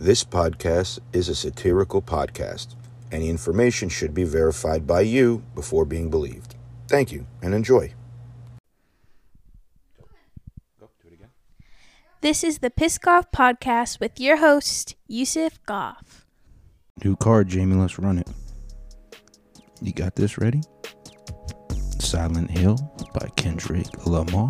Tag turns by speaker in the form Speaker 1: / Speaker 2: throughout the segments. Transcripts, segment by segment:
Speaker 1: This podcast is a satirical podcast. Any information should be verified by you before being believed. Thank you and enjoy.
Speaker 2: This is the Piss Goff Podcast with your host, Yusuf Goff.
Speaker 3: New card, Jamie. Let's run it. You got this ready? Silent Hill by Kendrick Lamar.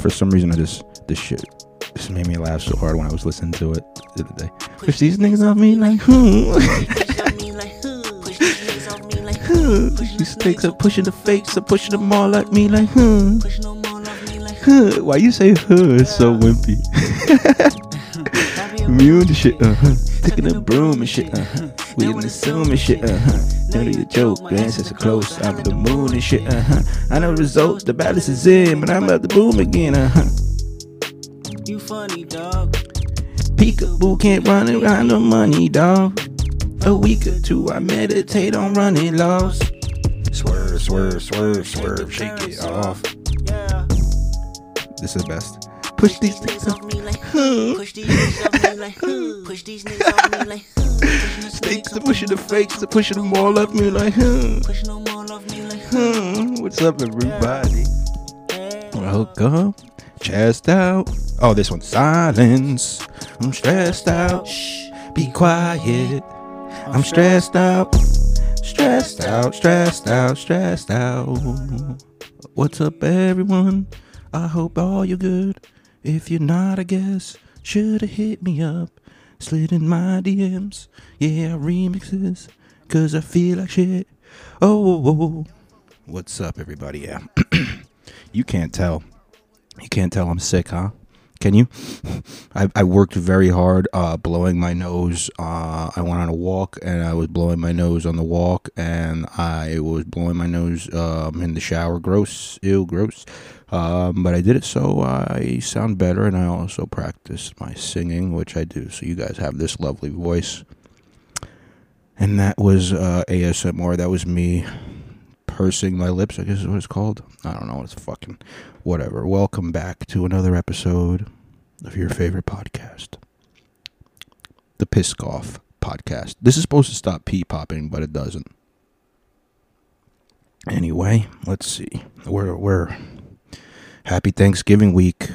Speaker 3: For some reason, I just this shit this made me laugh so hard when I was listening to it the other day. Push these niggas on me like who Push
Speaker 4: on me like who? Push these niggas
Speaker 3: off me like who? These stakes are pushing the fakes, are pushing them all at me like hmm. Huh. Why you say huh? It's so wimpy. Immune to shit, uh huh. Taking a broom and shit, uh huh. We in the zoom and shit, uh huh. None of your joke, glances are close. I'm the moon and shit, uh huh. I know the result, the balance is in, but I'm about to boom again, uh huh.
Speaker 4: You funny, dog.
Speaker 3: Peekaboo can't run around the money, dog. A week or two, I meditate on running laws. Swerve, swerve, swerve, swerve, shake it off.
Speaker 4: Yeah.
Speaker 3: This is the best. Push these things
Speaker 4: Niggas
Speaker 3: up.
Speaker 4: off me like. Push these niggas off me like. Push these niggas off me like huh.
Speaker 3: Stakes are pushing the fakes, are pushing them all up me like, huh.
Speaker 4: Push no more off me like huh.
Speaker 3: Hmm, What's up, everybody? Welcome. Chest out. Oh, this one. Silence. I'm stressed out. Shh. Be quiet. I'm stressed out. Stressed out, stressed out, stressed out. What's up, everyone? I hope all you're good. If you're not, I guess, shoulda hit me up. Slid in my DMs. Yeah, remixes. Cause I feel like shit. Oh, oh, oh. oh. What's up, everybody? Yeah. you can't tell. You can't tell I'm sick, huh? Can you? I, I worked very hard uh, blowing my nose. Uh, I went on a walk and I was blowing my nose on the walk, and I was blowing my nose um, in the shower. Gross, ew, gross. Um, but I did it so I sound better, and I also practiced my singing, which I do. So you guys have this lovely voice. And that was uh, ASMR. That was me pursing my lips, I guess is what it's called. I don't know. It's fucking whatever. Welcome back to another episode of your favorite podcast, the Pisk Off Podcast. This is supposed to stop pee popping, but it doesn't. Anyway, let's see. We're we're happy Thanksgiving week.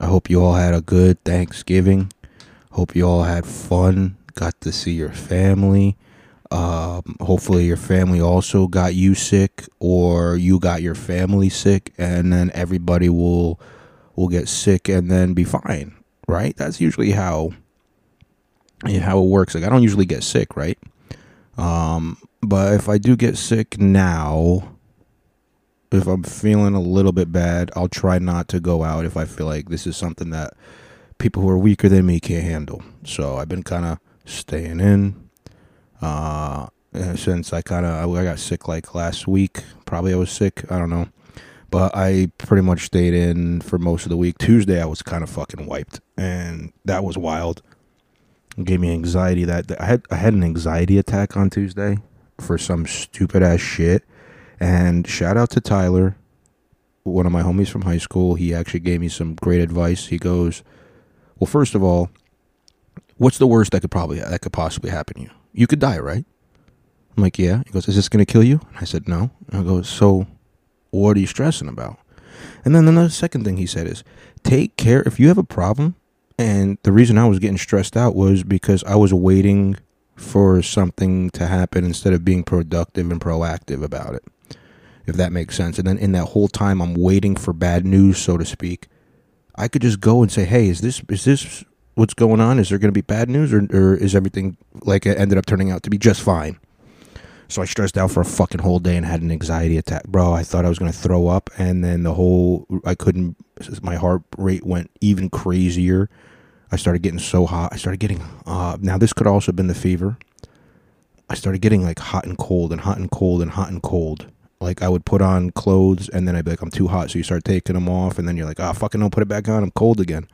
Speaker 3: I hope you all had a good Thanksgiving. Hope you all had fun. Got to see your family. Um, hopefully, your family also got you sick, or you got your family sick, and then everybody will will get sick and then be fine. Right? That's usually how how it works. Like I don't usually get sick, right? Um, but if I do get sick now, if I'm feeling a little bit bad, I'll try not to go out if I feel like this is something that people who are weaker than me can't handle. So I've been kind of staying in. Uh, uh, since I kind of I got sick like last week, probably I was sick. I don't know, but I pretty much stayed in for most of the week. Tuesday I was kind of fucking wiped, and that was wild. It gave me anxiety. That that- I had I had an anxiety attack on Tuesday for some stupid ass shit. And shout out to Tyler, one of my homies from high school. He actually gave me some great advice. He goes, "Well, first of all, what's the worst that could probably that could possibly happen to you? You could die, right?" I'm like, "Yeah." He goes, "Is this gonna kill you?" I said, "No." And I go, "So, what are you stressing about?" And then another second thing he said is, "Take care if you have a problem." And the reason I was getting stressed out was because I was waiting for something to happen instead of being productive and proactive about it. If that makes sense. And then in that whole time I'm waiting for bad news, so to speak, I could just go and say, "Hey, is this is this what's going on? Is there going to be bad news or or is everything like it ended up turning out to be just fine?" So I stressed out for a fucking whole day and had an anxiety attack. Bro, I thought I was going to throw up and then the whole I couldn't my heart rate went even crazier. I started getting so hot. I started getting uh now this could also have been the fever. I started getting like hot and cold and hot and cold and hot and cold. Like I would put on clothes and then I'd be like, I'm too hot. So you start taking them off and then you're like, ah, fucking don't put it back on. I'm cold again.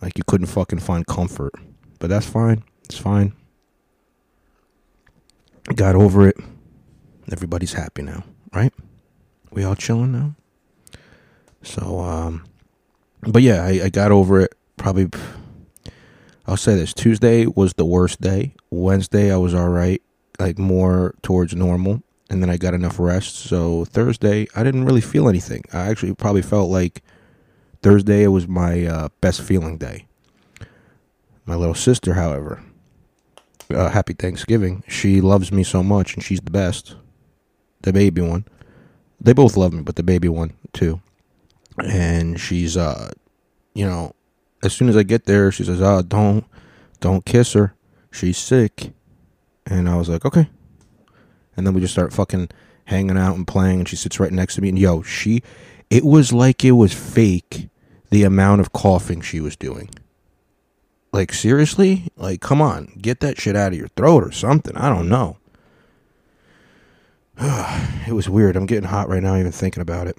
Speaker 3: Like you couldn't fucking find comfort. But that's fine. It's fine. Got over it. Everybody's happy now, right? We all chilling now. So, um, but yeah, I, I got over it. Probably, I'll say this: Tuesday was the worst day. Wednesday I was all right, like more towards normal, and then I got enough rest. So Thursday I didn't really feel anything. I actually probably felt like Thursday it was my uh, best feeling day. My little sister, however, uh, happy Thanksgiving. She loves me so much, and she's the best. The baby one. They both love me, but the baby one too. And she's, uh, you know, as soon as I get there, she says, "Ah, don't, don't kiss her. She's sick." And I was like, "Okay." And then we just start fucking hanging out and playing, and she sits right next to me. And yo, she, it was like it was fake, the amount of coughing she was doing. Like seriously, like come on, get that shit out of your throat or something. I don't know. it was weird. I'm getting hot right now, even thinking about it.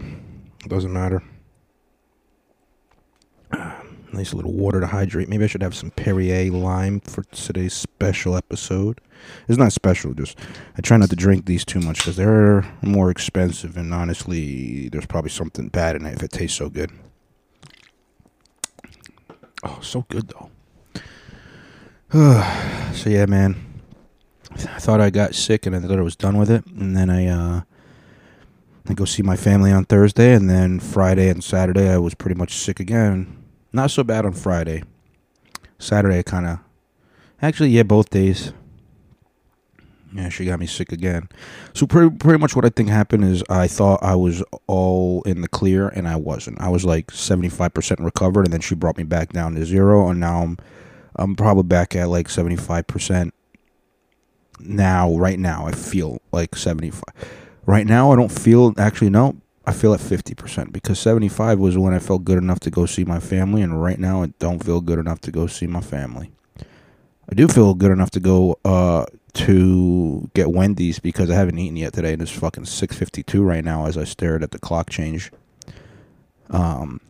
Speaker 3: Doesn't matter. Nice little water to hydrate. Maybe I should have some Perrier lime for today's special episode. It's not special, just I try not to drink these too much because they're more expensive, and honestly, there's probably something bad in it if it tastes so good. Oh, so good though. so yeah, man. I thought I got sick and I thought I was done with it, and then I uh, I go see my family on Thursday, and then Friday and Saturday I was pretty much sick again. Not so bad on Friday. Saturday kind of, actually yeah, both days. Yeah, she got me sick again. So pretty pretty much what I think happened is I thought I was all in the clear and I wasn't. I was like seventy five percent recovered, and then she brought me back down to zero, and now I'm I'm probably back at like seventy five percent. Now, right now, I feel like seventy five. Right now, I don't feel actually no. I feel at fifty percent because seventy five was when I felt good enough to go see my family, and right now I don't feel good enough to go see my family. I do feel good enough to go uh, to get Wendy's because I haven't eaten yet today, and it's fucking six fifty two right now as I stared at the clock change. Um,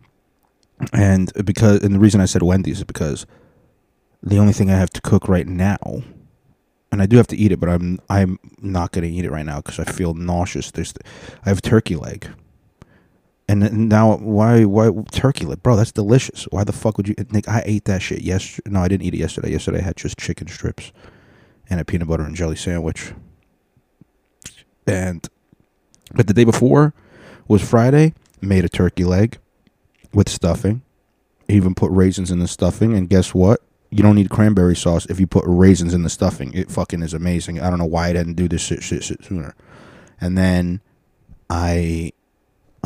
Speaker 3: and because and the reason I said Wendy's is because the only thing I have to cook right now, and I do have to eat it, but I'm I'm not gonna eat it right now because I feel nauseous. There's I have turkey leg. And now, why, why turkey leg, bro? That's delicious. Why the fuck would you, Nick? I ate that shit yesterday. No, I didn't eat it yesterday. Yesterday I had just chicken strips and a peanut butter and jelly sandwich. And, but the day before was Friday. Made a turkey leg with stuffing. Even put raisins in the stuffing. And guess what? You don't need cranberry sauce if you put raisins in the stuffing. It fucking is amazing. I don't know why I didn't do this shit, shit, shit sooner. And then I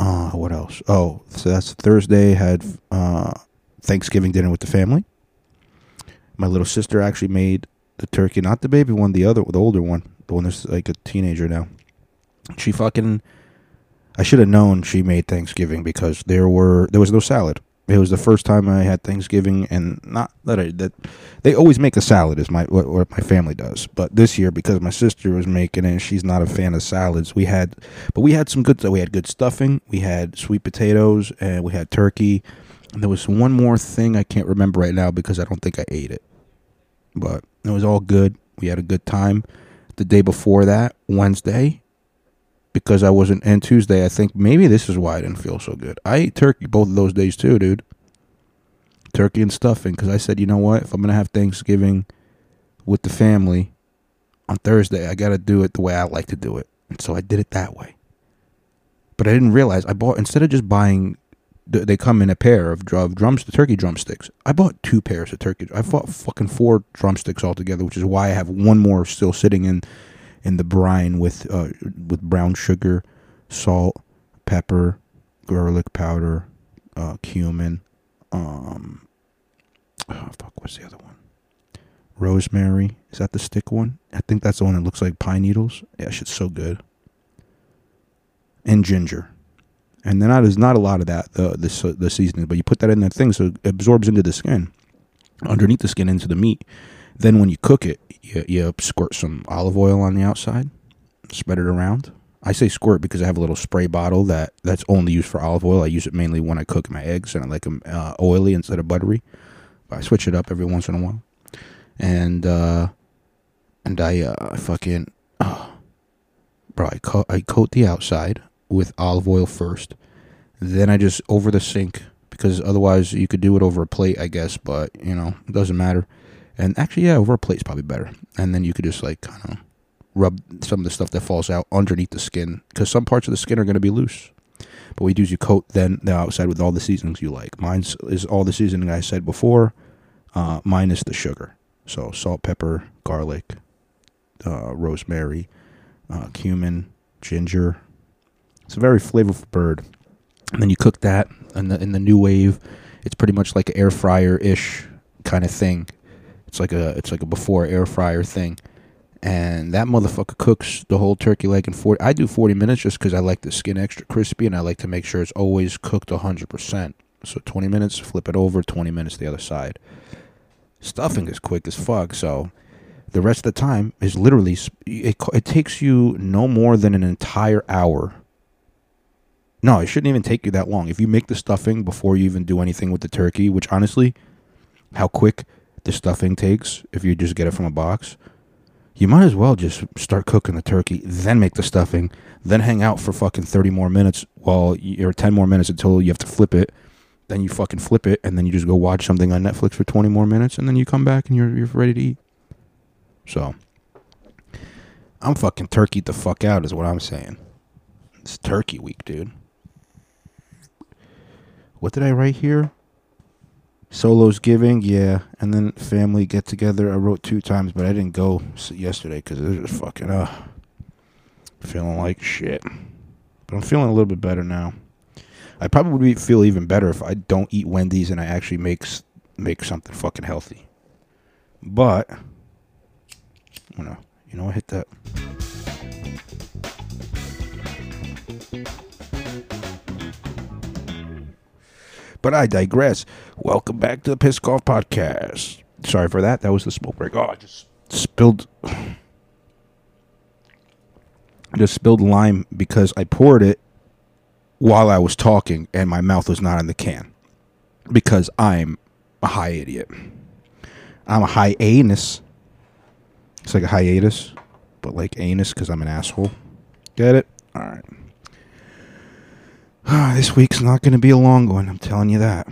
Speaker 3: uh, what else? Oh, so that's Thursday. Had uh, Thanksgiving dinner with the family. My little sister actually made the turkey, not the baby one, the other, the older one, the one that's like a teenager now. She fucking. I should have known she made Thanksgiving because there were there was no salad. It was the first time I had Thanksgiving, and not that I that they always make a salad is my what, what my family does. But this year, because my sister was making it, and she's not a fan of salads, we had, but we had some good. We had good stuffing. We had sweet potatoes, and we had turkey. And there was one more thing I can't remember right now because I don't think I ate it. But it was all good. We had a good time. The day before that, Wednesday, because I wasn't, and Tuesday, I think maybe this is why I didn't feel so good. I ate turkey both of those days too, dude. Turkey and stuffing, because I said, you know what? If I'm gonna have Thanksgiving with the family on Thursday, I gotta do it the way I like to do it, and so I did it that way. But I didn't realize I bought instead of just buying, they come in a pair of, drum, drums, the turkey drumsticks. I bought two pairs of turkey. I bought fucking four drumsticks altogether, which is why I have one more still sitting in in the brine with uh, with brown sugar, salt, pepper, garlic powder, uh, cumin. Um, oh fuck, what's the other one? Rosemary. Is that the stick one? I think that's the one that looks like pine needles. Yeah, shit's so good. And ginger. And then there's not a lot of that the uh, the seasoning, but you put that in that thing so it absorbs into the skin, underneath the skin into the meat. Then when you cook it, you, you squirt some olive oil on the outside, spread it around. I say squirt because I have a little spray bottle that that's only used for olive oil. I use it mainly when I cook my eggs and I like them uh, oily instead of buttery. But I switch it up every once in a while, and uh, and I uh, fucking oh, bro, I I coat the outside with olive oil first. Then I just over the sink because otherwise you could do it over a plate, I guess. But you know, it doesn't matter. And actually, yeah, over a plate's probably better. And then you could just like kind of rub some of the stuff that falls out underneath the skin because some parts of the skin are going to be loose. But what you do is you coat then the outside with all the seasonings you like. Mine's is all the seasoning I said before, uh, minus the sugar. So salt, pepper, garlic, uh, rosemary, uh, cumin, ginger. It's a very flavorful bird. And then you cook that in the in the new wave. It's pretty much like an air fryer ish kind of thing. It's like a it's like a before air fryer thing. And that motherfucker cooks the whole turkey leg in 40. I do 40 minutes just because I like the skin extra crispy and I like to make sure it's always cooked 100%. So 20 minutes, flip it over, 20 minutes the other side. Stuffing is quick as fuck, so the rest of the time is literally it, it takes you no more than an entire hour no it shouldn't even take you that long if you make the stuffing before you even do anything with the turkey which honestly how quick the stuffing takes if you just get it from a box you might as well just start cooking the turkey then make the stuffing then hang out for fucking 30 more minutes while or 10 more minutes until you have to flip it then you fucking flip it and then you just go watch something on netflix for 20 more minutes and then you come back and you're, you're ready to eat so I'm fucking turkey the fuck out is what I'm saying. It's turkey week, dude. What did I write here? Solos giving, yeah, and then family get together. I wrote two times, but I didn't go yesterday because it was fucking uh feeling like shit. But I'm feeling a little bit better now. I probably would feel even better if I don't eat Wendy's and I actually make make something fucking healthy. But you know, you know, I hit that. But I digress. Welcome back to the Piss Off Podcast. Sorry for that. That was the smoke break. Oh, I just spilled. I just spilled lime because I poured it while I was talking and my mouth was not in the can. Because I'm a high idiot. I'm a high anus. It's like a hiatus, but like anus because I'm an asshole. Get it? All right. Ah, this week's not going to be a long one. I'm telling you that.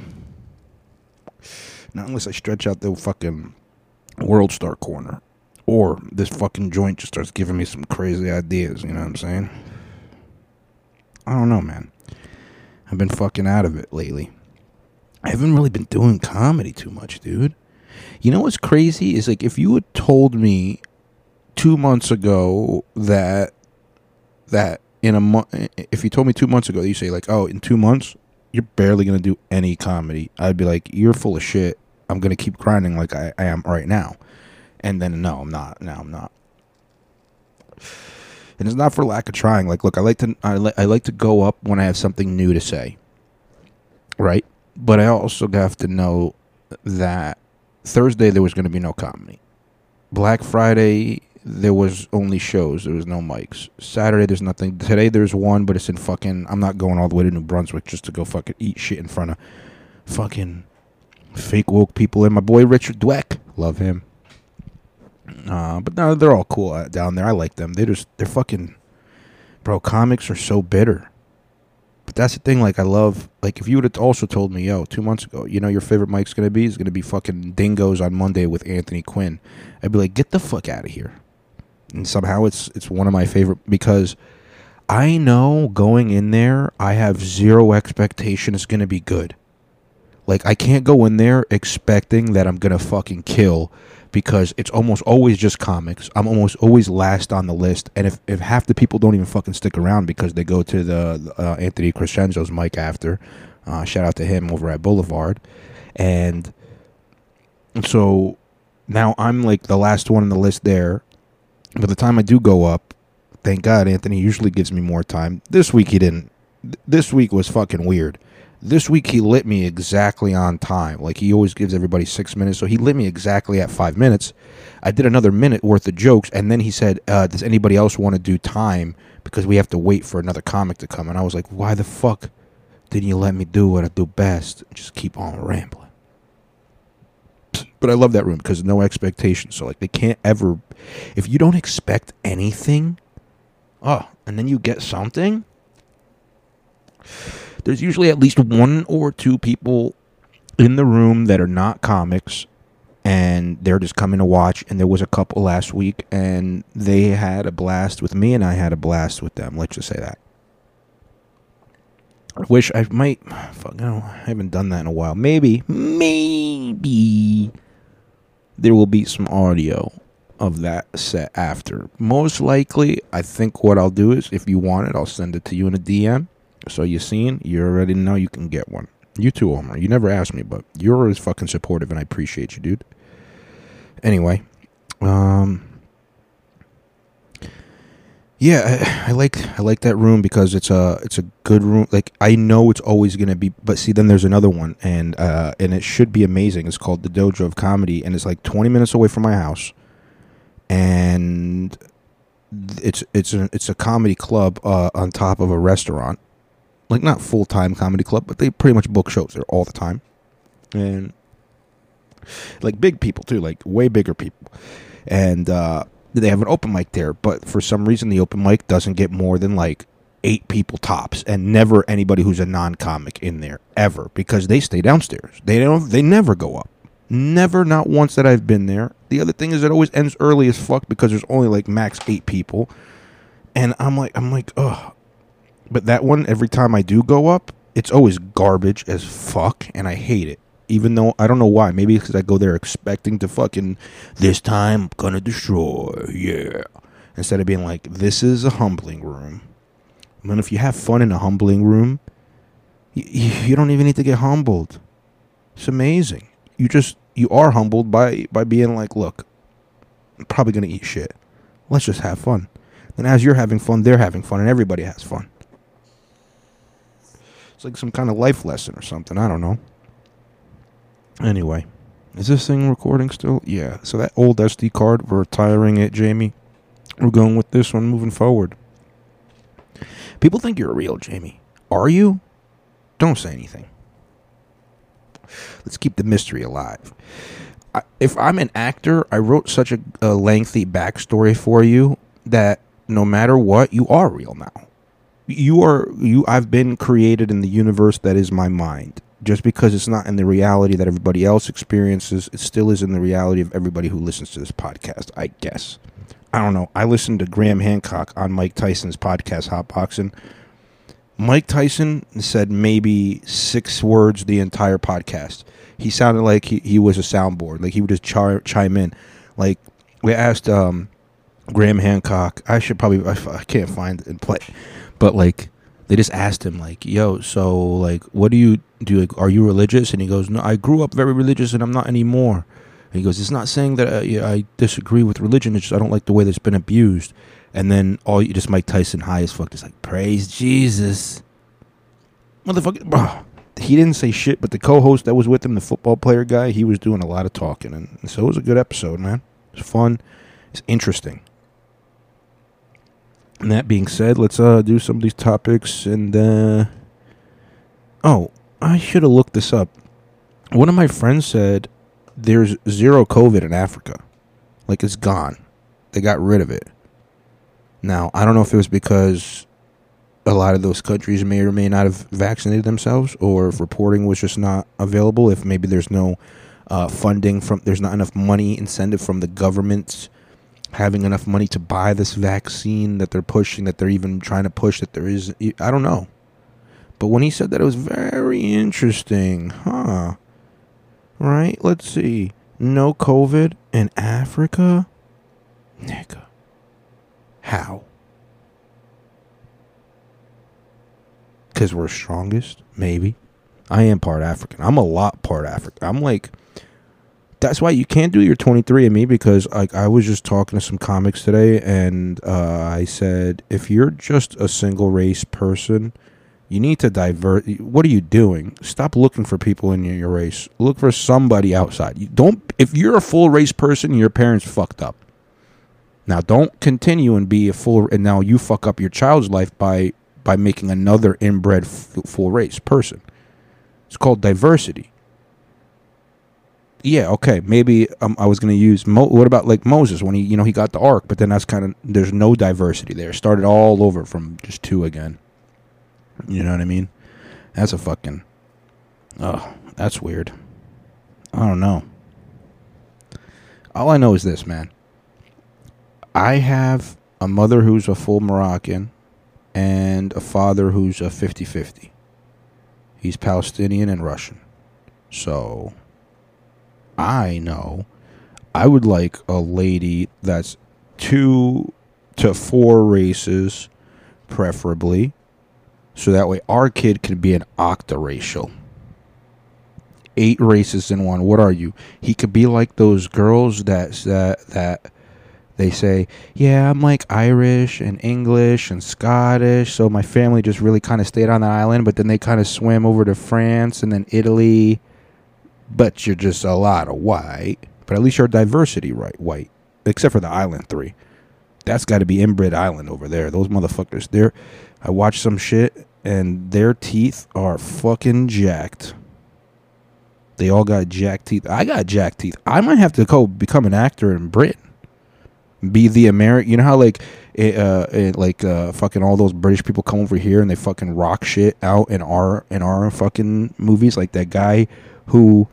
Speaker 3: Not unless I stretch out the fucking World Star corner. Or this fucking joint just starts giving me some crazy ideas. You know what I'm saying? I don't know, man. I've been fucking out of it lately. I haven't really been doing comedy too much, dude. You know what's crazy is like if you had told me two months ago that that in a month, if you told me two months ago, you say like, oh, in two months you're barely gonna do any comedy. I'd be like, you're full of shit. I'm gonna keep grinding like I, I am right now. And then no, I'm not. Now I'm not. And it's not for lack of trying. Like, look, I like to I, li- I like to go up when I have something new to say. Right, but I also have to know that Thursday there was going to be no comedy. Black Friday there was only shows. There was no mics. Saturday there's nothing. Today there's one, but it's in fucking. I'm not going all the way to New Brunswick just to go fucking eat shit in front of fucking fake woke people. And my boy Richard Dweck, love him. Uh, but no, they're all cool uh, down there. I like them. They just they're fucking bro. Comics are so bitter. But that's the thing. Like I love. Like if you would have also told me, yo, two months ago, you know your favorite mic's gonna be is gonna be fucking Dingoes on Monday with Anthony Quinn. I'd be like, get the fuck out of here. And somehow it's it's one of my favorite because I know going in there, I have zero expectation it's gonna be good. Like I can't go in there expecting that I'm gonna fucking kill because it's almost always just comics. I'm almost always last on the list, and if, if half the people don't even fucking stick around because they go to the uh, Anthony Crescenzo's mic after, uh, shout out to him over at Boulevard, and so now I'm like the last one on the list there. By the time I do go up, thank God Anthony usually gives me more time. This week he didn't. This week was fucking weird this week he lit me exactly on time. Like he always gives everybody six minutes, so he lit me exactly at five minutes. I did another minute worth of jokes, and then he said, uh, "Does anybody else want to do time? Because we have to wait for another comic to come." And I was like, "Why the fuck didn't you let me do what I do best? Just keep on rambling." But I love that room because no expectations. So like they can't ever, if you don't expect anything, oh, and then you get something there's usually at least one or two people in the room that are not comics and they're just coming to watch and there was a couple last week and they had a blast with me and I had a blast with them let's just say that I wish I might fuck no I haven't done that in a while maybe maybe there will be some audio of that set after most likely I think what I'll do is if you want it I'll send it to you in a DM so you seen you already know you can get one you too, Omar. You never asked me, but you're always fucking supportive, and I appreciate you, dude. Anyway, um, yeah, I, I like I like that room because it's a it's a good room. Like I know it's always gonna be, but see, then there's another one, and uh, and it should be amazing. It's called the Dojo of Comedy, and it's like 20 minutes away from my house, and it's it's a it's a comedy club uh, on top of a restaurant like not full time comedy club, but they pretty much book shows there all the time, and like big people too, like way bigger people, and uh, they have an open mic there. But for some reason, the open mic doesn't get more than like eight people tops, and never anybody who's a non comic in there ever because they stay downstairs. They don't. They never go up. Never, not once that I've been there. The other thing is it always ends early as fuck because there's only like max eight people, and I'm like, I'm like, oh, but that one, every time I do go up, it's always garbage as fuck, and I hate it. Even though I don't know why. Maybe because I go there expecting to fucking this time I'm gonna destroy, yeah. Instead of being like, this is a humbling room. I mean, if you have fun in a humbling room, you, you don't even need to get humbled. It's amazing. You just you are humbled by by being like, look, I'm probably gonna eat shit. Let's just have fun. Then as you're having fun, they're having fun, and everybody has fun. It's like some kind of life lesson or something. I don't know. Anyway, is this thing recording still? Yeah. So that old SD card, we're retiring it, Jamie. We're going with this one moving forward. People think you're real, Jamie. Are you? Don't say anything. Let's keep the mystery alive. I, if I'm an actor, I wrote such a, a lengthy backstory for you that no matter what, you are real now you are you I've been created in the universe that is my mind. Just because it's not in the reality that everybody else experiences, it still is in the reality of everybody who listens to this podcast, I guess. I don't know. I listened to Graham Hancock on Mike Tyson's podcast Hot Boxing. Mike Tyson said maybe six words the entire podcast. He sounded like he, he was a soundboard. Like he would just char- chime in. Like we asked um, Graham Hancock. I should probably I, I can't find and play but like they just asked him like yo so like what do you do like are you religious? And he goes no i grew up very religious and i'm not anymore. And he goes it's not saying that uh, yeah, i disagree with religion. It's just i don't like the way that it's been abused. And then all you just mike tyson high as fuck just like praise jesus. Motherfucker bro he didn't say shit but the co-host that was with him the football player guy he was doing a lot of talking. And so it was a good episode man. It's fun. It's interesting. And that being said, let's uh do some of these topics and uh Oh, I should have looked this up. One of my friends said there's zero COVID in Africa. Like it's gone. They got rid of it. Now, I don't know if it was because a lot of those countries may or may not have vaccinated themselves or if reporting was just not available, if maybe there's no uh, funding from there's not enough money incentive from the governments having enough money to buy this vaccine that they're pushing, that they're even trying to push, that there is, I don't know. But when he said that, it was very interesting, huh? Right? Let's see. No COVID in Africa? Nigga. How? Because we're strongest? Maybe. I am part African. I'm a lot part African. I'm like that's why you can't do your 23andme because like I was just talking to some comics today and uh, I said if you're just a single race person you need to divert what are you doing stop looking for people in your race look for somebody outside you don't if you're a full race person your parents fucked up now don't continue and be a full and now you fuck up your child's life by by making another inbred full race person it's called diversity yeah, okay, maybe um, I was going to use. Mo- what about like Moses when he, you know, he got the ark, but then that's kind of there's no diversity there. Started all over from just two again. You know what I mean? That's a fucking. Oh, that's weird. I don't know. All I know is this, man. I have a mother who's a full Moroccan and a father who's a 50 50. He's Palestinian and Russian. So I know I would like a lady that's two to four races, preferably, so that way our kid can be an octaracial. Eight races in one. What are you? He could be like those girls that that that they say, yeah, I'm like Irish and English and Scottish, so my family just really kind of stayed on the island, but then they kind of swam over to France and then Italy. But you're just a lot of white. But at least you're diversity, right? White, except for the island three. That's got to be inbred island over there. Those motherfuckers. They're. I watched some shit, and their teeth are fucking jacked. They all got jacked teeth. I got jacked teeth. I might have to go become an actor in Britain be the American. You know how like it, uh, it, like uh, fucking all those British people come over here and they fucking rock shit out in our in our fucking movies. Like that guy who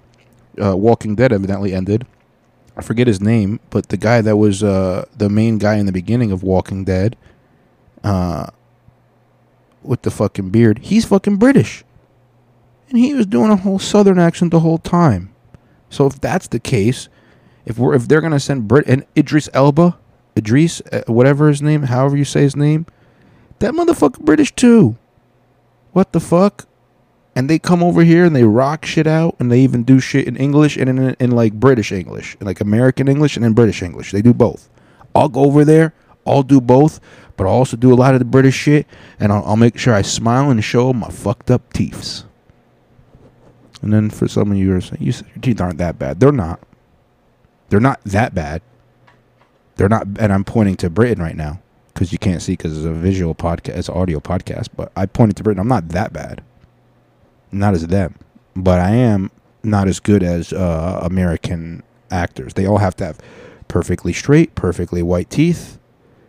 Speaker 3: uh, Walking Dead evidently ended. I forget his name, but the guy that was uh, the main guy in the beginning of Walking Dead, uh, with the fucking beard, he's fucking British, and he was doing a whole Southern accent the whole time. So if that's the case, if we're if they're gonna send Brit and Idris Elba, Idris, uh, whatever his name, however you say his name, that motherfucker British too. What the fuck? And they come over here and they rock shit out, and they even do shit in English and in, in like British English, like American English and in British English. They do both. I'll go over there. I'll do both, but I'll also do a lot of the British shit, and I'll, I'll make sure I smile and show my fucked up teeth. And then for some of you are saying, you said your teeth aren't that bad. They're not. They're not that bad. They're not, and I'm pointing to Britain right now because you can't see because it's a visual podcast, it's an audio podcast. But I pointed to Britain. I'm not that bad. Not as them, but I am not as good as uh, American actors. They all have to have perfectly straight, perfectly white teeth.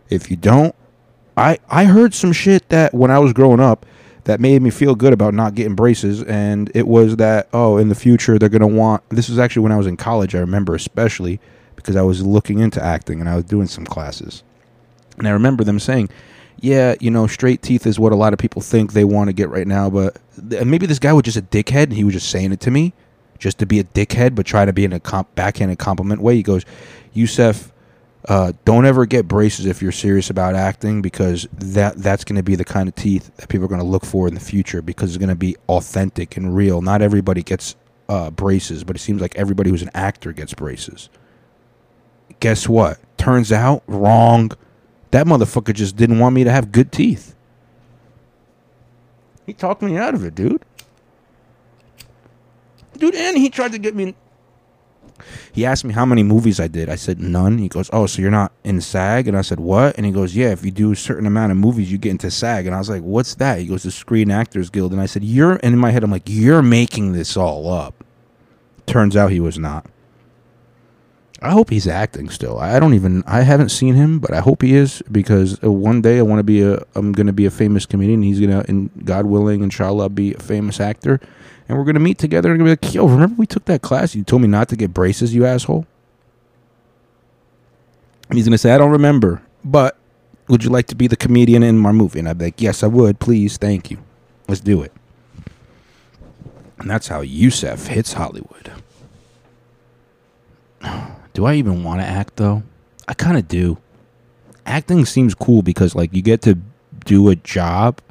Speaker 3: If you don't, I I heard some shit that when I was growing up that made me feel good about not getting braces and it was that oh in the future they're going to want this was actually when I was in college I remember especially because I was looking into acting and I was doing some classes. And I remember them saying, yeah, you know, straight teeth is what a lot of people think they want to get right now, but maybe this guy was just a dickhead and he was just saying it to me just to be a dickhead, but try to be in a comp- backhanded compliment way. He goes, Yusef, uh, don't ever get braces if you're serious about acting because that that's going to be the kind of teeth that people are going to look for in the future because it's going to be authentic and real. Not everybody gets uh, braces, but it seems like everybody who's an actor gets braces. Guess what? Turns out wrong. That motherfucker just didn't want me to have good teeth. He talked me out of it, dude. Dude, and he tried to get me. He asked me how many movies I did. I said none. He goes, "Oh, so you're not in SAG?" And I said, "What?" And he goes, "Yeah, if you do a certain amount of movies, you get into SAG." And I was like, "What's that?" He goes, "The Screen Actors Guild." And I said, "You're." And in my head, I'm like, "You're making this all up." Turns out he was not. I hope he's acting still. I don't even. I haven't seen him, but I hope he is because uh, one day I want to be a. I'm gonna be a famous comedian. He's gonna, and God willing, inshallah, be a famous actor, and we're gonna meet together and be like, yo, remember we took that class? You told me not to get braces, you asshole. And he's gonna say, I don't remember, but would you like to be the comedian in my movie? And I'd be like, yes, I would. Please, thank you. Let's do it. And that's how Yusef hits Hollywood. Do I even want to act though? I kind of do. Acting seems cool because like you get to do a job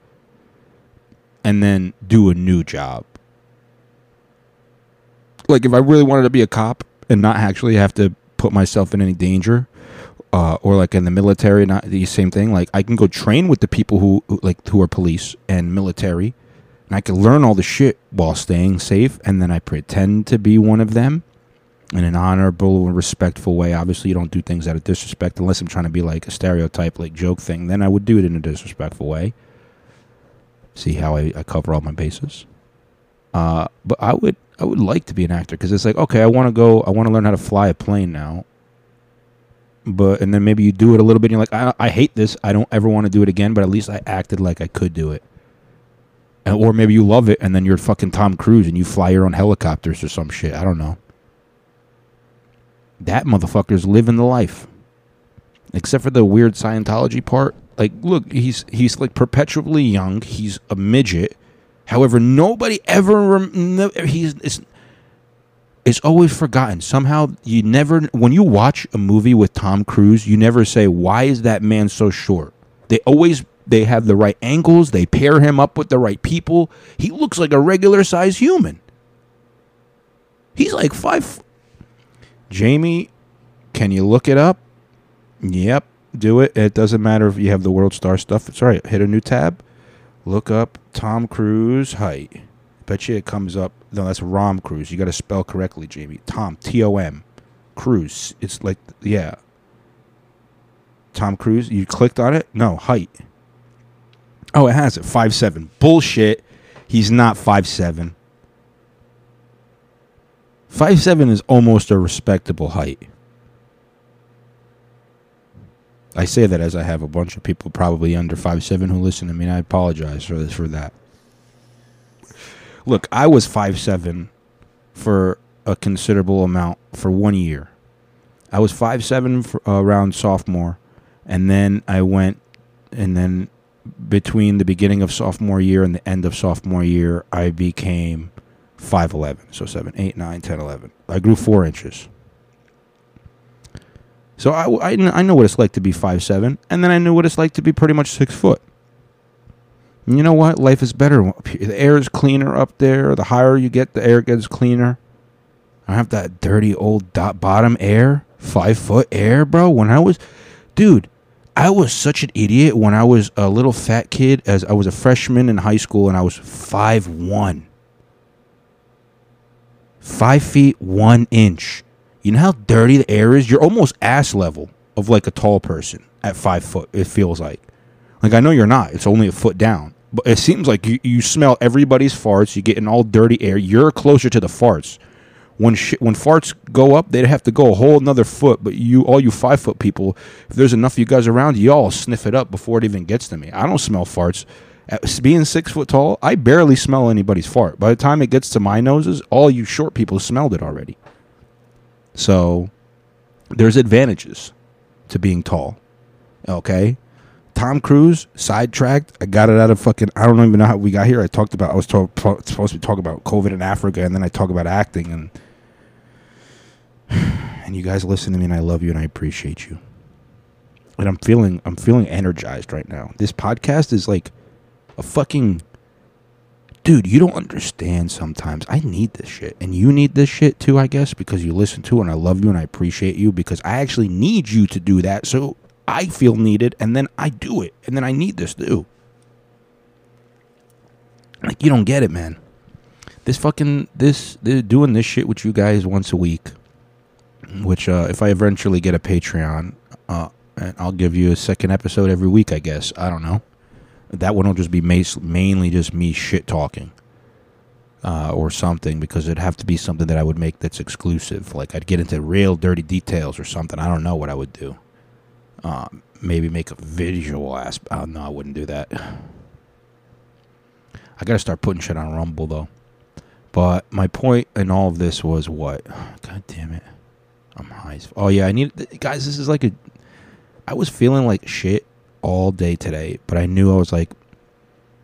Speaker 3: and then do a new job. Like if I really wanted to be a cop and not actually have to put myself in any danger, uh, or like in the military, not the same thing. Like I can go train with the people who, who like who are police and military, and I can learn all the shit while staying safe, and then I pretend to be one of them in an honorable and respectful way. Obviously, you don't do things out of disrespect unless I'm trying to be like a stereotype, like joke thing. Then I would do it in a disrespectful way. See how I, I cover all my bases. Uh, but I would I would like to be an actor because it's like okay, I want to go, I want to learn how to fly a plane now. But and then maybe you do it a little bit. and You're like, I, I hate this. I don't ever want to do it again. But at least I acted like I could do it. And, or maybe you love it and then you're fucking Tom Cruise and you fly your own helicopters or some shit. I don't know. That motherfucker's living the life. Except for the weird Scientology part. Like, look, he's he's like perpetually young. He's a midget. However, nobody ever no, he's it's, it's always forgotten. Somehow, you never when you watch a movie with Tom Cruise, you never say, "Why is that man so short?" They always they have the right angles. They pair him up with the right people. He looks like a regular sized human. He's like five. Jamie, can you look it up? Yep, do it. It doesn't matter if you have the World Star stuff. It's all right. Hit a new tab. Look up Tom Cruise height. Bet you it comes up. No, that's Rom Cruise. You got to spell correctly, Jamie. Tom T O M Cruise. It's like yeah. Tom Cruise. You clicked on it. No height. Oh, it has it. Five seven. Bullshit. He's not five seven. Five seven is almost a respectable height. I say that as I have a bunch of people probably under five seven who listen to me, and I apologize for this for that. Look, I was five seven for a considerable amount for one year. I was five seven for, uh, around sophomore, and then I went, and then between the beginning of sophomore year and the end of sophomore year, I became 5'11. So 7, 8, 9, 10, 11. I grew four inches. So I, I, I know what it's like to be 5'7, and then I knew what it's like to be pretty much 6 foot. And you know what? Life is better. The air is cleaner up there. The higher you get, the air gets cleaner. I have that dirty old dot bottom air, five foot air, bro. When I was, dude, I was such an idiot when I was a little fat kid. As I was a freshman in high school, and I was five one, five feet one inch. You know how dirty the air is? You're almost ass level of like a tall person at five foot. It feels like. Like I know you're not. It's only a foot down. But it seems like you, you smell everybody's farts. You get in all dirty air. You're closer to the farts. When sh- when farts go up, they'd have to go a whole another foot. But you, all you five foot people, if there's enough of you guys around, you all sniff it up before it even gets to me. I don't smell farts. At, being six foot tall, I barely smell anybody's fart. By the time it gets to my noses, all you short people smelled it already. So there's advantages to being tall. Okay. Tom Cruise sidetracked. I got it out of fucking. I don't even know how we got here. I talked about. I was talk, supposed to talk about COVID in Africa, and then I talk about acting, and and you guys listen to me, and I love you, and I appreciate you. And I'm feeling. I'm feeling energized right now. This podcast is like a fucking. Dude, you don't understand sometimes. I need this shit. And you need this shit too, I guess, because you listen to and I love you and I appreciate you because I actually need you to do that. So I feel needed and then I do it. And then I need this too. Like you don't get it, man. This fucking this they're doing this shit with you guys once a week. Which uh if I eventually get a Patreon, uh and I'll give you a second episode every week, I guess. I don't know. That one will just be mainly just me shit talking. Uh, or something because it'd have to be something that I would make that's exclusive. Like I'd get into real dirty details or something. I don't know what I would do. Uh, maybe make a visual aspect. Oh, no, I wouldn't do that. I got to start putting shit on Rumble though. But my point in all of this was what? God damn it. I'm high. As, oh yeah, I need guys. This is like a. I was feeling like shit all day today, but I knew I was like,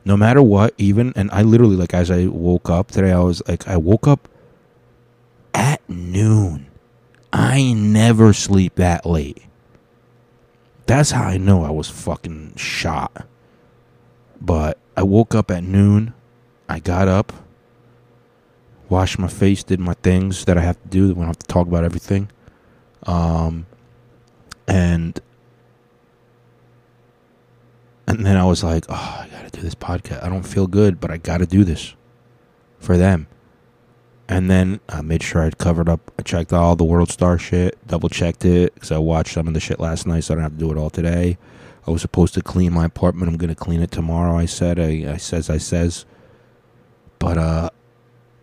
Speaker 3: no matter what, even and I literally like as I woke up today, I was like, I woke up at noon. I never sleep that late. That's how I know I was fucking shot. But I woke up at noon. I got up, washed my face, did my things that I have to do. We don't have to talk about everything. Um, and and then I was like, oh, I gotta do this podcast. I don't feel good, but I gotta do this for them. And then I made sure I'd covered up. I checked all the World Star shit, double checked it because I watched some of the shit last night, so I don't have to do it all today. I was supposed to clean my apartment. I'm gonna clean it tomorrow. I said. I, I says. I says. But uh,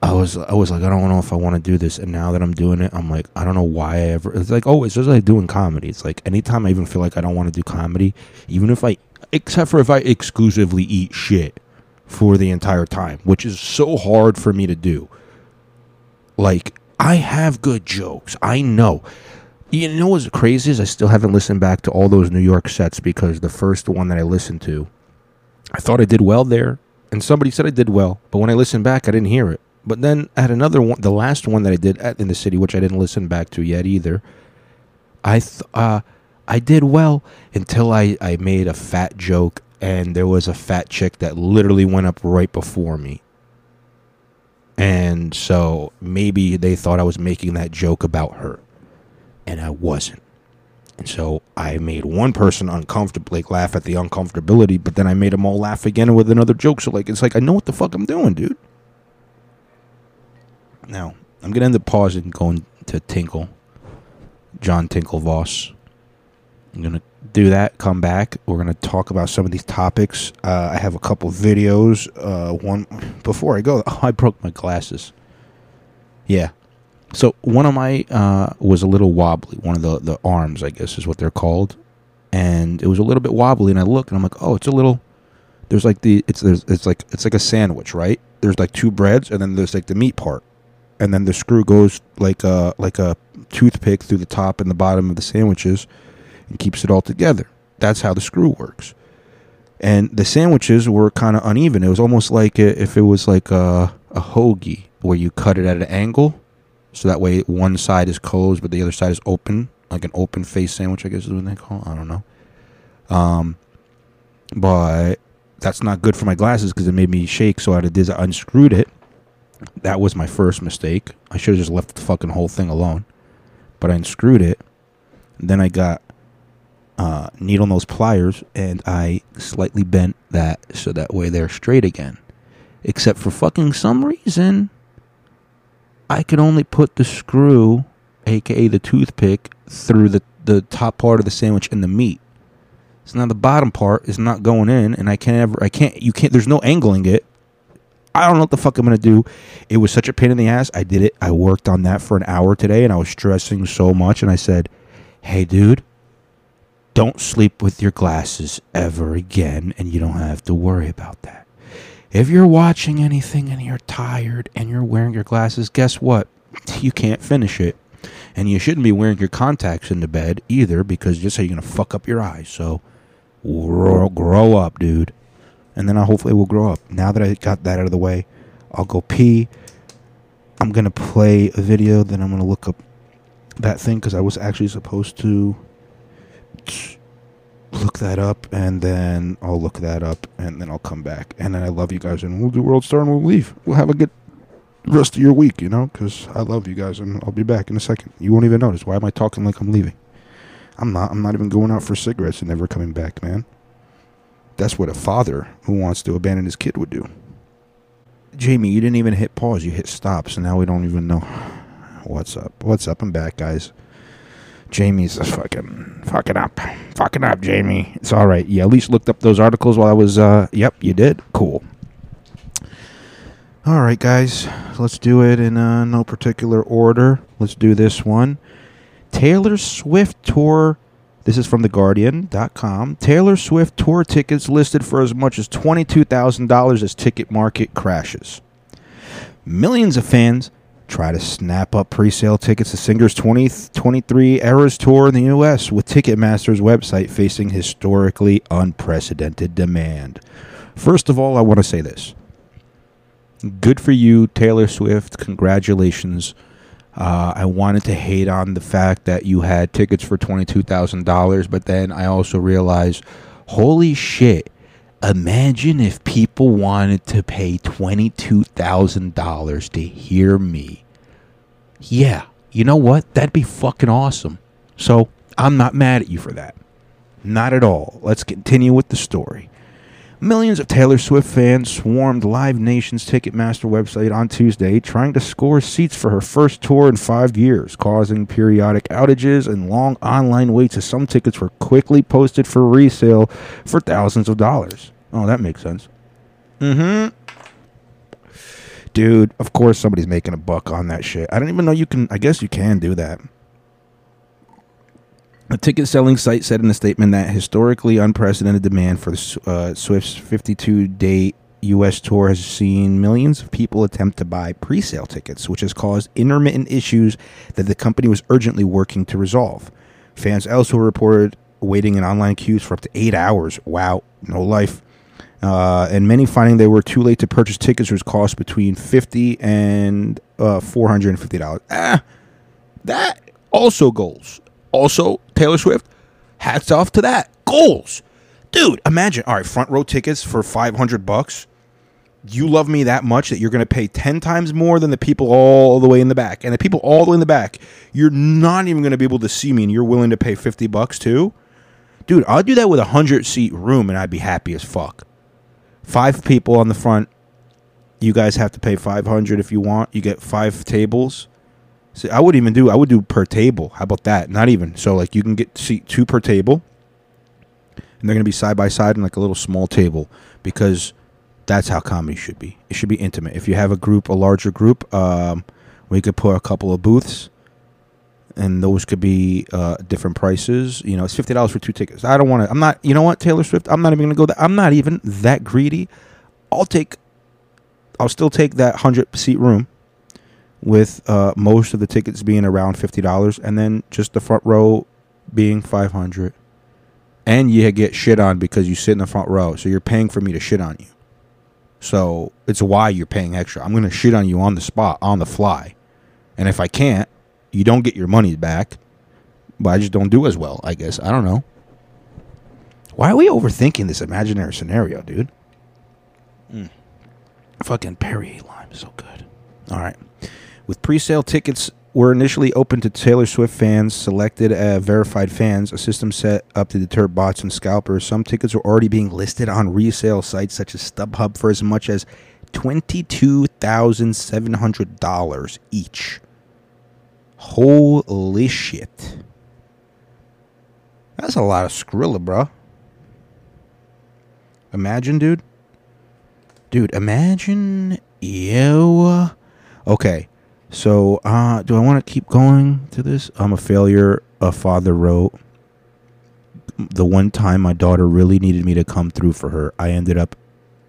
Speaker 3: I was I was like I don't know if I want to do this. And now that I'm doing it, I'm like I don't know why I ever. It's like oh, it's just like doing comedy. It's like anytime I even feel like I don't want to do comedy, even if I, except for if I exclusively eat shit for the entire time, which is so hard for me to do. Like, I have good jokes. I know. You know what's crazy is I still haven't listened back to all those New York sets because the first one that I listened to, I thought I did well there, and somebody said I did well, but when I listened back, I didn't hear it. But then at another one, the last one that I did at, in the city, which I didn't listen back to yet either, I th- uh, I did well until I, I made a fat joke, and there was a fat chick that literally went up right before me. And so maybe they thought I was making that joke about her and I wasn't. And so I made one person uncomfortable, like laugh at the uncomfortability, but then I made them all laugh again with another joke. So like it's like I know what the fuck I'm doing, dude. Now I'm gonna end up pausing, going to Tinkle, John Tinkle Voss. I'm gonna do that. Come back. We're gonna talk about some of these topics. Uh, I have a couple videos. Uh, one before I go. Oh, I broke my glasses. Yeah, so one of my uh, was a little wobbly. One of the the arms, I guess, is what they're called, and it was a little bit wobbly. And I look, and I'm like, oh, it's a little. There's like the it's there's it's like it's like a sandwich, right? There's like two breads, and then there's like the meat part, and then the screw goes like a like a toothpick through the top and the bottom of the sandwiches, and keeps it all together. That's how the screw works. And the sandwiches were kind of uneven. It was almost like if it was like a, a hoagie where you cut it at an angle so that way one side is closed but the other side is open like an open face sandwich i guess is what they call it. i don't know um but that's not good for my glasses because it made me shake so i did i unscrewed it that was my first mistake i should have just left the fucking whole thing alone but i unscrewed it then i got uh, needle nose pliers and i slightly bent that so that way they're straight again except for fucking some reason I could only put the screw, aka the toothpick, through the, the top part of the sandwich and the meat. So now the bottom part is not going in, and I can't ever, I can't, you can't, there's no angling it. I don't know what the fuck I'm gonna do. It was such a pain in the ass. I did it. I worked on that for an hour today, and I was stressing so much. And I said, "Hey, dude, don't sleep with your glasses ever again, and you don't have to worry about that." If you're watching anything and you're tired and you're wearing your glasses, guess what? You can't finish it. And you shouldn't be wearing your contacts into bed either because just how you're going to fuck up your eyes. So grow, up, dude. And then I hopefully will grow up. Now that I got that out of the way, I'll go pee. I'm going to play a video, then I'm going to look up that thing because I was actually supposed to look that up, and then I'll look that up, and then I'll come back. And then I love you guys, and we'll do World Star, and we'll leave. We'll have a good rest of your week, you know, because I love you guys, and I'll be back in a second. You won't even notice. Why am I talking like I'm leaving? I'm not. I'm not even going out for cigarettes and never coming back, man. That's what a father who wants to abandon his kid would do. Jamie, you didn't even hit pause. You hit stop, so now we don't even know what's up. What's up? I'm back, guys. Jamie's just fucking fucking up, fucking up, Jamie. It's all right. You at least looked up those articles while I was. uh Yep, you did. Cool. All right, guys. Let's do it in uh, no particular order. Let's do this one. Taylor Swift tour. This is from TheGuardian.com. Taylor Swift tour tickets listed for as much as $22,000 as ticket market crashes. Millions of fans try to snap up pre-sale tickets to Singer's 2023 Eras Tour in the U.S. with Ticketmaster's website facing historically unprecedented demand. First of all, I want to say this. Good for you, Taylor Swift. Congratulations. Uh, I wanted to hate on the fact that you had tickets for $22,000, but then I also realized, holy shit, imagine if people wanted to pay $22,000 to hear me. Yeah, you know what? That'd be fucking awesome. So I'm not mad at you for that. Not at all. Let's continue with the story. Millions of Taylor Swift fans swarmed Live Nation's Ticketmaster website on Tuesday trying to score seats for her first tour in five years, causing periodic outages and long online waits as some tickets were quickly posted for resale for thousands of dollars. Oh, that makes sense. Mm hmm. Dude, of course somebody's making a buck on that shit. I don't even know you can, I guess you can do that. A ticket selling site said in a statement that historically unprecedented demand for uh, Swift's 52 day U.S. tour has seen millions of people attempt to buy pre sale tickets, which has caused intermittent issues that the company was urgently working to resolve. Fans elsewhere reported waiting in online queues for up to eight hours. Wow, no life. Uh, and many finding they were too late to purchase tickets, which cost between fifty and uh, four hundred and fifty dollars. Ah, that also goals. Also, Taylor Swift, hats off to that. Goals. Dude, imagine, all right, front row tickets for 500 bucks. You love me that much that you're going to pay 10 times more than the people all the way in the back. And the people all the way in the back, you're not even going to be able to see me and you're willing to pay 50 bucks too? Dude, I'll do that with a 100 seat room and I'd be happy as fuck. Five people on the front. You guys have to pay 500 if you want. You get five tables. See, I would even do I would do per table. How about that? Not even. So like you can get seat two per table. And they're to be side by side in like a little small table because that's how comedy should be. It should be intimate. If you have a group, a larger group, um, we could put a couple of booths and those could be uh, different prices. You know, it's fifty dollars for two tickets. I don't want to. I'm not. You know what, Taylor Swift. I'm not even gonna go. That. I'm not even that greedy. I'll take. I'll still take that hundred seat room, with uh, most of the tickets being around fifty dollars, and then just the front row being five hundred. And you get shit on because you sit in the front row, so you're paying for me to shit on you. So it's why you're paying extra. I'm gonna shit on you on the spot, on the fly, and if I can't, you don't get your money back. But I just don't do as well, I guess. I don't know. Why are we overthinking this imaginary scenario, dude? Mm. Fucking Perrier lime is so good. All right. With pre-sale tickets were initially open to Taylor Swift fans, selected uh, verified fans, a system set up to deter bots and scalpers. Some tickets are already being listed on resale sites such as StubHub for as much as $22,700 each. Holy shit. That's a lot of Skrilla, bro. Imagine, dude. Dude, imagine you. Okay. So, uh, do I want to keep going to this? I'm a failure. A father wrote. The one time my daughter really needed me to come through for her, I ended up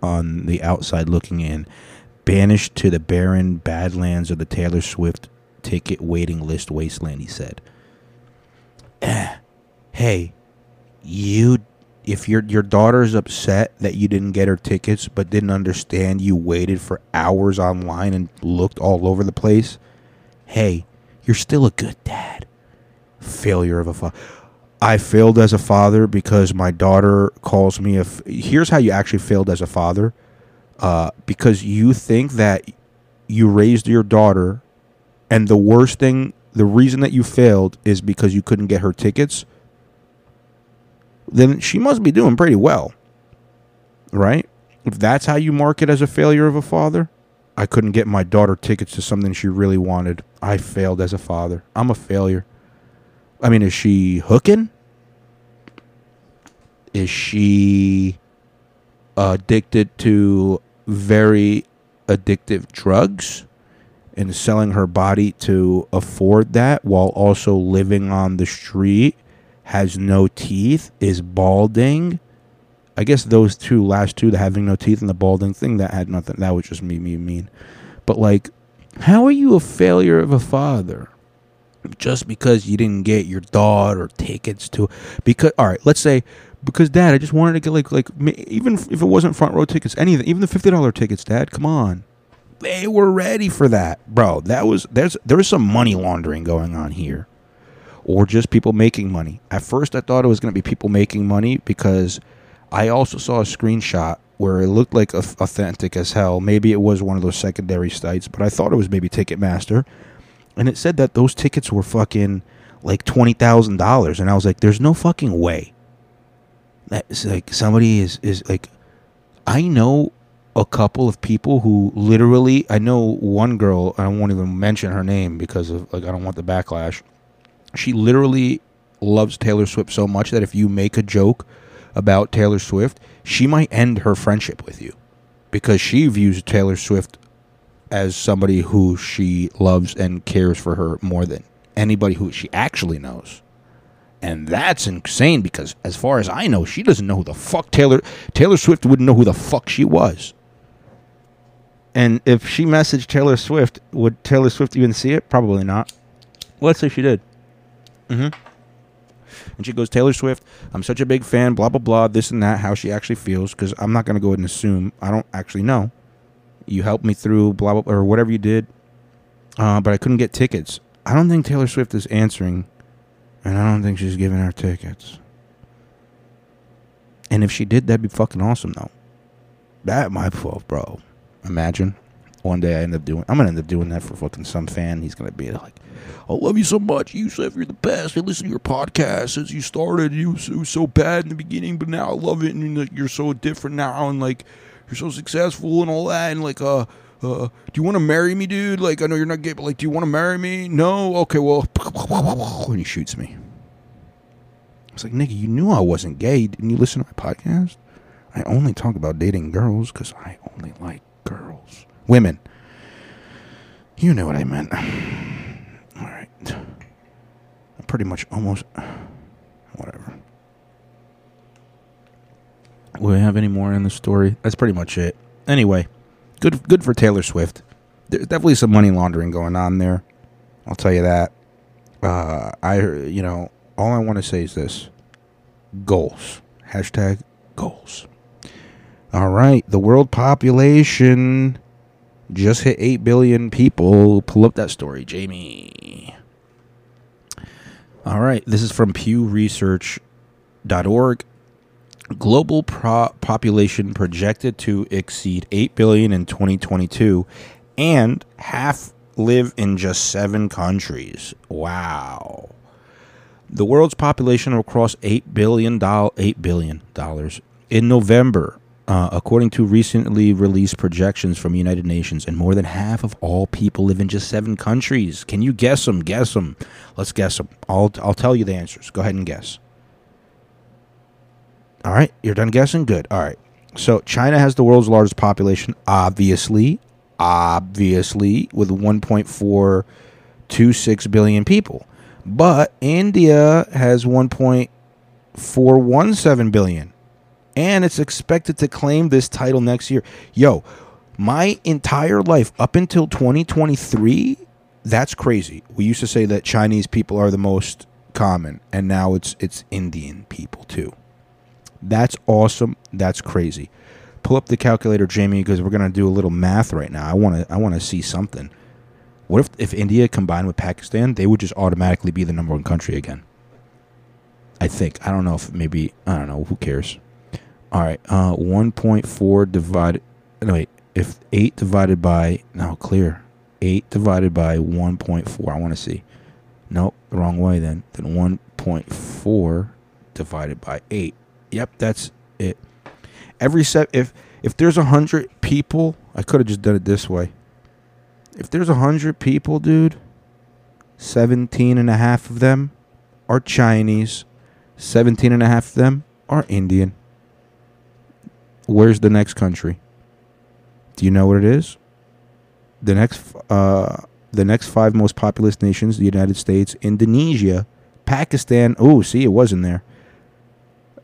Speaker 3: on the outside looking in, banished to the barren badlands of the Taylor Swift ticket waiting list wasteland, he said. Eh, hey, you if your your daughter's upset that you didn't get her tickets but didn't understand you waited for hours online and looked all over the place, hey, you're still a good dad. Failure of a father. I failed as a father because my daughter calls me a. F- Here's how you actually failed as a father. Uh, because you think that you raised your daughter, and the worst thing, the reason that you failed is because you couldn't get her tickets then she must be doing pretty well. Right? If that's how you mark it as a failure of a father, I couldn't get my daughter tickets to something she really wanted. I failed as a father. I'm a failure. I mean, is she hooking? Is she addicted to very addictive drugs and selling her body to afford that while also living on the street has no teeth, is balding. I guess those two last two, the having no teeth and the balding thing, that had nothing. That was just me, me, mean. But like, how are you a failure of a father? Just because you didn't get your daughter tickets to, because all right, let's say because dad, I just wanted to get like like even if it wasn't front row tickets, anything, even the fifty dollar tickets, dad, come on, they were ready for that, bro. That was there's there was some money laundering going on here or just people making money. At first, I thought it was going to be people making money because I also saw a screenshot where it looked like authentic as hell. Maybe it was one of those secondary sites, but I thought it was maybe Ticketmaster. And it said that those tickets were fucking like $20,000. And I was like, there's no fucking way. That's like somebody is, is like, I know a couple of people who literally, I know one girl, I won't even mention her name because of like, I don't want the backlash she literally loves Taylor Swift so much that if you make a joke about Taylor Swift, she might end her friendship with you because she views Taylor Swift as somebody who she loves and cares for her more than anybody who she actually knows. And that's insane because as far as I know, she doesn't know who the fuck Taylor Taylor Swift wouldn't know who the fuck she was. And if she messaged Taylor Swift, would Taylor Swift even see it? Probably not. Let's say she did. Mm-hmm. And she goes, Taylor Swift, I'm such a big fan, blah, blah, blah, this and that, how she actually feels, because I'm not going to go ahead and assume. I don't actually know. You helped me through, blah, blah, or whatever you did, uh, but I couldn't get tickets. I don't think Taylor Swift is answering, and I don't think she's giving her tickets. And if she did, that'd be fucking awesome, though. That my fault, bro. Imagine one day I end up doing. I'm gonna end up doing that for fucking some fan. He's gonna be like, "I love you so much, Yusuf. You're the best. I listen to your podcast since you started. You was, was so bad in the beginning, but now I love it, and you're so different now, and like you're so successful and all that, and like uh." Uh, do you want to marry me, dude? Like, I know you're not gay, but like, do you want to marry me? No? Okay, well, and he shoots me. I was like, nigga, you knew I wasn't gay. Didn't you listen to my podcast? I only talk about dating girls because I only like girls. Women. You know what I meant. Pretty much almost. Whatever. Will we have any more in the story? That's pretty much it. Anyway, good good for Taylor Swift. There's definitely some money laundering going on there. I'll tell you that. Uh, I you know all I want to say is this: goals. Hashtag goals. All right, the world population just hit 8 billion people. Pull up that story, Jamie. All right, this is from pewresearch.org. Global pro- population projected to exceed 8 billion in 2022 and half live in just 7 countries. Wow. The world's population will cross 8 billion doll- 8 billion dollars in November uh, according to recently released projections from United Nations, and more than half of all people live in just seven countries. Can you guess them? Guess them. Let's guess them. I'll I'll tell you the answers. Go ahead and guess. All right, you're done guessing. Good. All right. So China has the world's largest population, obviously, obviously, with 1.426 billion people. But India has 1.417 billion and it's expected to claim this title next year. Yo, my entire life up until 2023, that's crazy. We used to say that Chinese people are the most common, and now it's it's Indian people too. That's awesome. That's crazy. Pull up the calculator, Jamie, because we're gonna do a little math right now. I wanna I wanna see something. What if if India combined with Pakistan, they would just automatically be the number one country again? I think. I don't know if maybe I don't know. Who cares? All right, uh, 1.4 divided. No, wait. If 8 divided by. Now clear. 8 divided by 1.4. I want to see. Nope, wrong way then. Then 1.4 divided by 8. Yep, that's it. Every set. If if there's a hundred people, I could have just done it this way. If there's a hundred people, dude, 17 and a half of them are Chinese, 17 and a half of them are Indian. Where's the next country? Do you know what it is? The next, uh, the next five most populous nations: the United States, Indonesia, Pakistan. Oh, see, it was in there.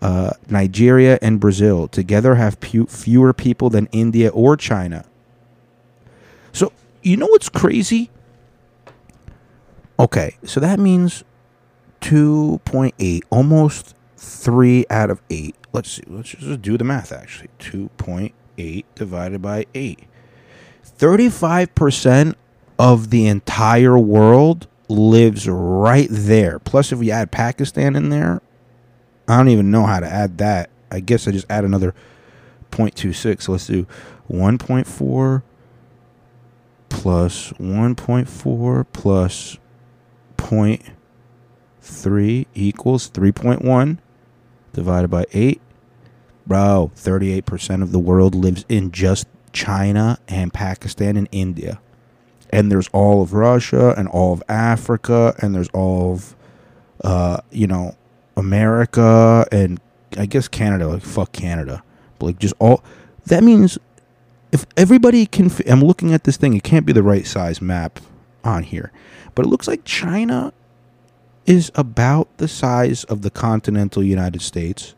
Speaker 3: Uh, Nigeria and Brazil together have pu- fewer people than India or China. So you know what's crazy? Okay, so that means two point eight, almost three out of eight let's see, let's just do the math actually. 2.8 divided by 8. 35% of the entire world lives right there. Plus, if we add Pakistan in there, I don't even know how to add that. I guess I just add another 0.26. So let's do 1.4 plus 1.4 plus 0.3 equals 3.1 divided by 8. Bro, 38% of the world lives in just China and Pakistan and India. And there's all of Russia and all of Africa and there's all of, uh, you know, America and I guess Canada. Like, fuck Canada. But, like, just all. That means if everybody can. I'm looking at this thing, it can't be the right size map on here. But it looks like China is about the size of the continental United States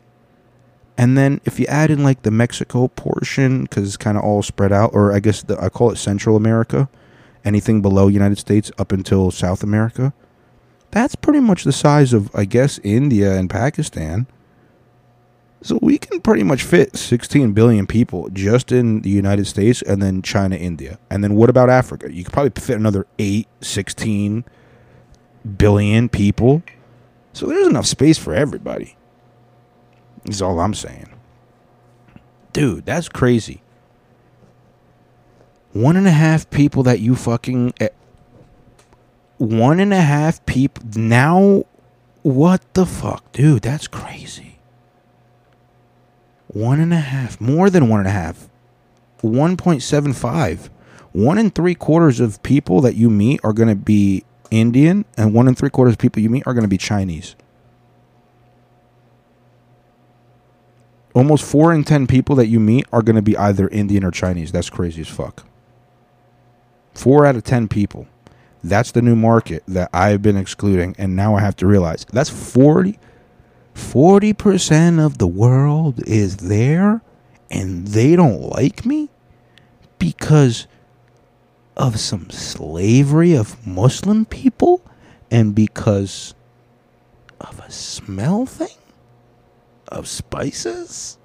Speaker 3: And then if you add in like the Mexico portion, because it's kind of all spread out, or I guess the, I call it Central America, anything below United States up until South America, that's pretty much the size of I guess India and Pakistan. So we can pretty much fit 16 billion people just in the United States and then China, India. And then what about Africa? You could probably fit another 8, 16 billion people. So there's enough space for everybody. Is all I'm saying. Dude, that's crazy. One and a half people that you fucking. eh, One and a half people. Now, what the fuck? Dude, that's crazy. One and a half. More than one and a half. 1.75. One and three quarters of people that you meet are going to be Indian, and one and three quarters of people you meet are going to be Chinese. Almost four in ten people that you meet are going to be either Indian or Chinese. That's crazy as fuck. Four out of ten people. That's the new market that I've been excluding, and now I have to realize that's 40 percent of the world is there, and they don't like me because of some slavery of Muslim people, and because of a smell thing of spices.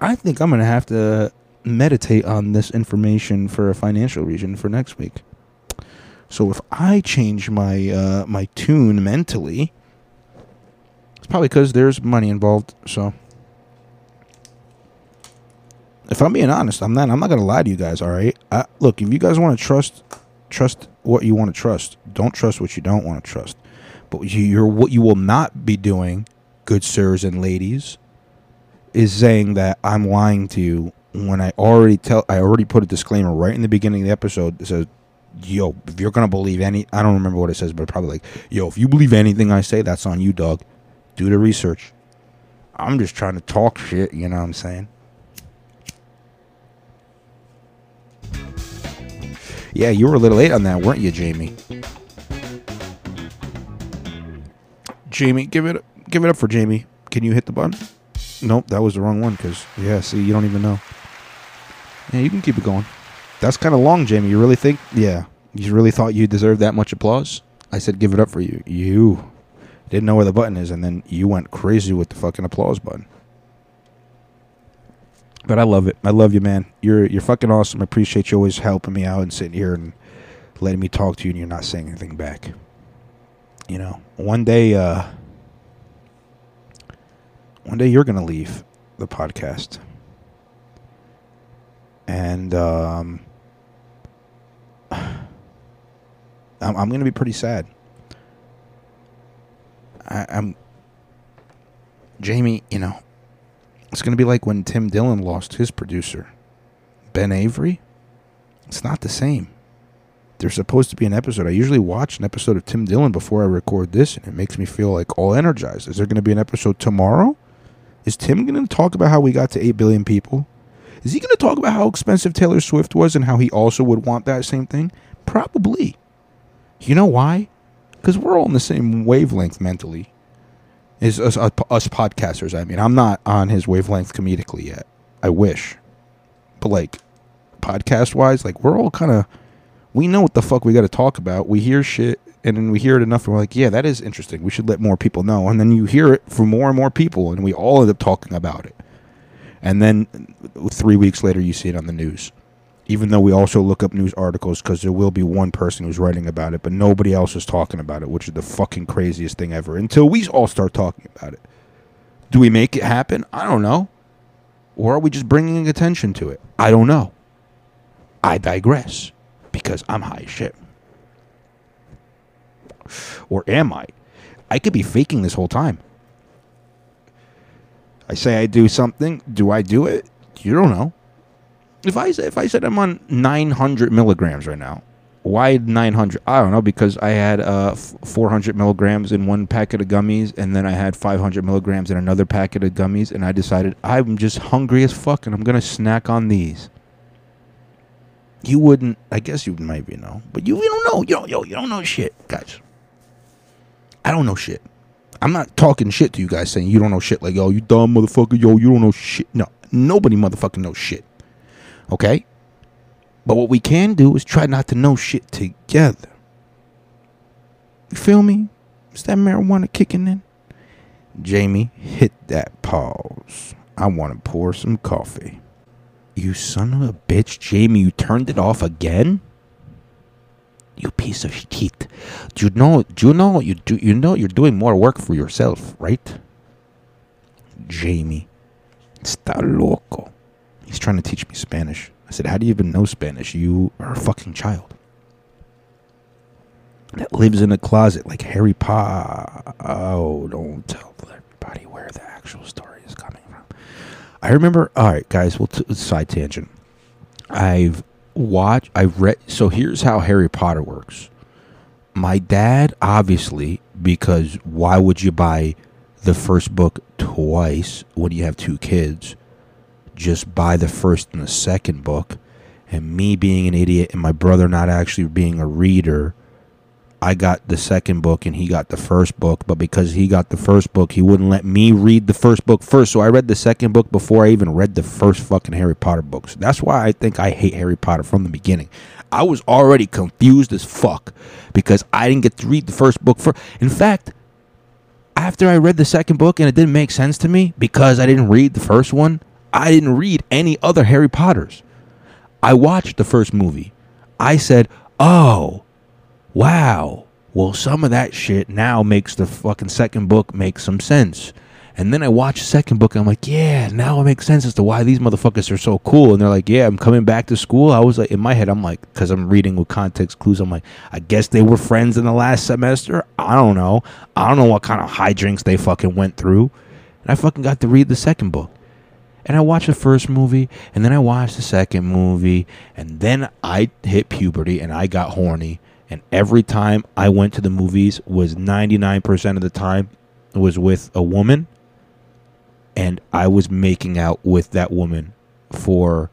Speaker 3: I think I'm gonna have to meditate on this information for a financial reason for next week. So if I change my uh, my tune mentally, it's probably because there's money involved. So if I'm being honest, I'm not. I'm not gonna lie to you guys. All right. I, look, if you guys want to trust, trust what you want to trust. Don't trust what you don't want to trust. But you, you're what you will not be doing, good sirs and ladies, is saying that I'm lying to you when I already tell. I already put a disclaimer right in the beginning of the episode that says yo, if you're gonna believe any, I don't remember what it says, but probably like, yo, if you believe anything I say, that's on you, dog. Do the research. I'm just trying to talk shit, you know what I'm saying? Yeah, you were a little late on that, weren't you, Jamie? Jamie, give it give it up for Jamie. Can you hit the button? Nope, that was the wrong one. Cause yeah, see, you don't even know. Yeah, you can keep it going. That's kind of long, Jamie. You really think? Yeah, you really thought you deserved that much applause? I said, give it up for you. You didn't know where the button is, and then you went crazy with the fucking applause button. But I love it. I love you, man. You're you're fucking awesome. I appreciate you always helping me out and sitting here and letting me talk to you, and you're not saying anything back. You know, one day, uh, one day you're gonna leave the podcast, and um, I'm, I'm gonna be pretty sad. I, I'm Jamie. You know, it's gonna be like when Tim Dillon lost his producer, Ben Avery. It's not the same. There's supposed to be an episode. I usually watch an episode of Tim Dillon before I record this, and it makes me feel like all energized. Is there going to be an episode tomorrow? Is Tim going to talk about how we got to 8 billion people? Is he going to talk about how expensive Taylor Swift was and how he also would want that same thing? Probably. You know why? Because we're all on the same wavelength mentally. Is us, uh, us us podcasters. I mean, I'm not on his wavelength comedically yet. I wish, but like podcast wise, like we're all kind of we know what the fuck we got to talk about. We hear shit and then we hear it enough and we're like, yeah, that is interesting. We should let more people know. And then you hear it from more and more people and we all end up talking about it. And then three weeks later, you see it on the news. Even though we also look up news articles because there will be one person who's writing about it, but nobody else is talking about it, which is the fucking craziest thing ever. Until we all start talking about it. Do we make it happen? I don't know. Or are we just bringing attention to it? I don't know. I digress because I'm high as shit. Or am I? I could be faking this whole time. I say I do something. Do I do it? You don't know. If I if I said I'm on 900 milligrams right now, why 900? I don't know because I had uh, 400 milligrams in one packet of gummies, and then I had 500 milligrams in another packet of gummies, and I decided I'm just hungry as fuck, and I'm gonna snack on these. You wouldn't. I guess you maybe know, but you, you don't know. You don't. Yo, you don't know shit, guys. I don't know shit. I'm not talking shit to you guys saying you don't know shit. Like, yo, you dumb motherfucker. Yo, you don't know shit. No, nobody motherfucking knows shit. Okay? But what we can do is try not to know shit together. You feel me? Is that marijuana kicking in? Jamie, hit that pause. I want to pour some coffee. You son of a bitch, Jamie, you turned it off again? You piece of shit. Do you know do you know you do you know you're doing more work for yourself, right? Jamie. Está loco. He's trying to teach me Spanish. I said, How do you even know Spanish? You are a fucking child. That lives in a closet like Harry Potter. Oh, don't tell everybody where the actual story. I remember. All right, guys. We'll t- side tangent. I've watched. I've read. So here's how Harry Potter works. My dad, obviously, because why would you buy the first book twice when you have two kids? Just buy the first and the second book. And me being an idiot and my brother not actually being a reader, I got the second book and he got the first book, but because he got the first book, he wouldn't let me read the first book first. So I read the second book before I even read the first fucking Harry Potter books. That's why I think I hate Harry Potter from the beginning. I was already confused as fuck because I didn't get to read the first book first. In fact, after I read the second book and it didn't make sense to me because I didn't read the first one, I didn't read any other Harry Potters. I watched the first movie. I said, "Oh, wow. Well, some of that shit now makes the fucking second book make some sense. And then I watch the second book and I'm like, yeah, now it makes sense as to why these motherfuckers are so cool. And they're like, yeah, I'm coming back to school. I was like, in my head, I'm like, because I'm reading with context clues, I'm like, I guess they were friends in the last semester. I don't know. I don't know what kind of high drinks they fucking went through. And I fucking got to read the second book. And I watched the first movie, and then I watched the second movie, and then I hit puberty and I got horny and every time I went to the movies was 99% of the time was with a woman. And I was making out with that woman for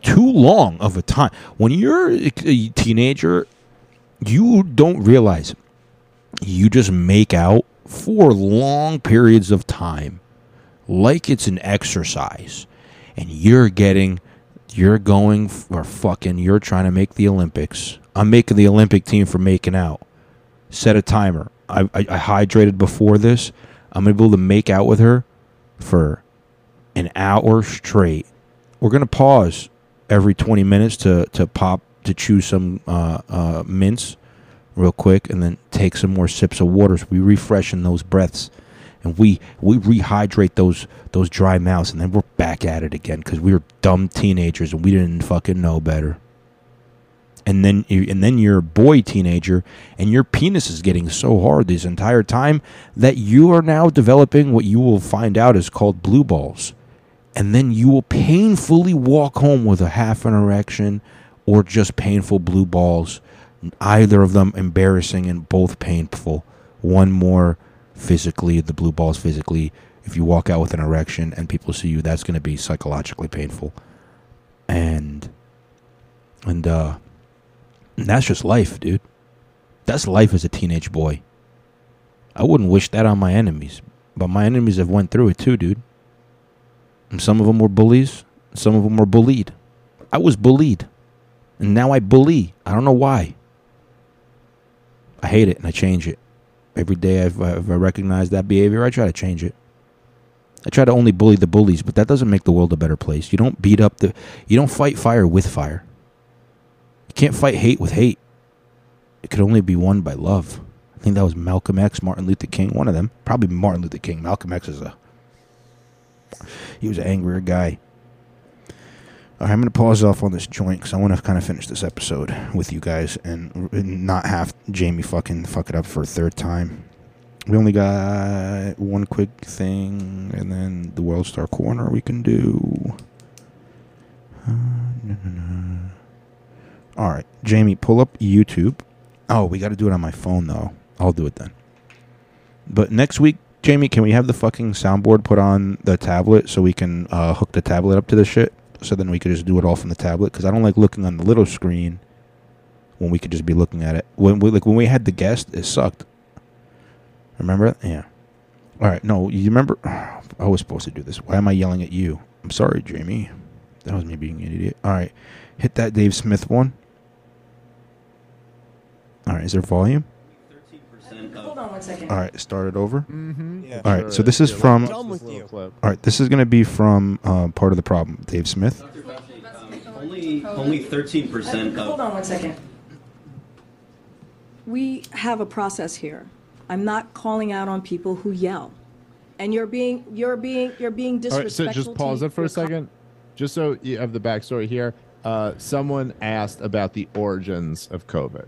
Speaker 3: too long of a time. When you're a teenager, you don't realize you just make out for long periods of time like it's an exercise. And you're getting you're going for fucking you're trying to make the Olympics I'm making the Olympic team for making out. Set a timer. I, I, I hydrated before this. I'm able to make out with her for an hour straight. We're gonna pause every 20 minutes to to pop to chew some uh, uh, mints real quick, and then take some more sips of water. So we refreshen those breaths, and we we rehydrate those those dry mouths, and then we're back at it again because we were dumb teenagers and we didn't fucking know better and then and then you're a boy teenager and your penis is getting so hard this entire time that you are now developing what you will find out is called blue balls. And then you will painfully walk home with a half an erection or just painful blue balls either of them embarrassing and both painful. One more physically the blue balls physically. If you walk out with an erection and people see you that's going to be psychologically painful. And and uh and that's just life, dude. That's life as a teenage boy. I wouldn't wish that on my enemies, but my enemies have went through it too, dude. And some of them were bullies, some of them were bullied. I was bullied, and now I bully. I don't know why. I hate it and I change it. Every day I've, I've recognized that behavior, I try to change it. I try to only bully the bullies, but that doesn't make the world a better place. You don't beat up the, you don't fight fire with fire. You can't fight hate with hate. It could only be won by love. I think that was Malcolm X, Martin Luther King, one of them. Probably Martin Luther King. Malcolm X is a he was an angrier guy. All right, I'm going to pause off on this joint because I want to kind of finish this episode with you guys and, not have Jamie fucking fuck it up for a third time. We only got one quick thing, and then the World Star Corner we can do. Uh, no, no, no. All right, Jamie, pull up YouTube. Oh, we got to do it on my phone though. I'll do it then. But next week, Jamie, can we have the fucking soundboard put on the tablet so we can uh, hook the tablet up to the shit? So then we could just do it all from the tablet because I don't like looking on the little screen when we could just be looking at it. When we like when we had the guest, it sucked. Remember? Yeah. All right. No, you remember? I was supposed to do this. Why am I yelling at you? I'm sorry, Jamie. That was me being an idiot. All right. Hit that Dave Smith one. All right. Is there volume?
Speaker 5: Hold on one second.
Speaker 3: All right. Start it over.
Speaker 6: Mm-hmm. Yeah,
Speaker 3: All right, so this is from-
Speaker 6: Done with you.
Speaker 3: All right. This is going to be from uh, part of the problem. Dave Smith.
Speaker 7: Dr. Fauci, um, only only 13%
Speaker 5: Hold on one second. We have a process here. I'm not calling out on people who yell. And you're being, you're being, you're being
Speaker 6: All right, so
Speaker 5: disrespectful.
Speaker 6: just pause it for
Speaker 5: your
Speaker 6: a
Speaker 5: co-
Speaker 6: second, just so you have the backstory here. Uh, someone asked about the origins of COVID.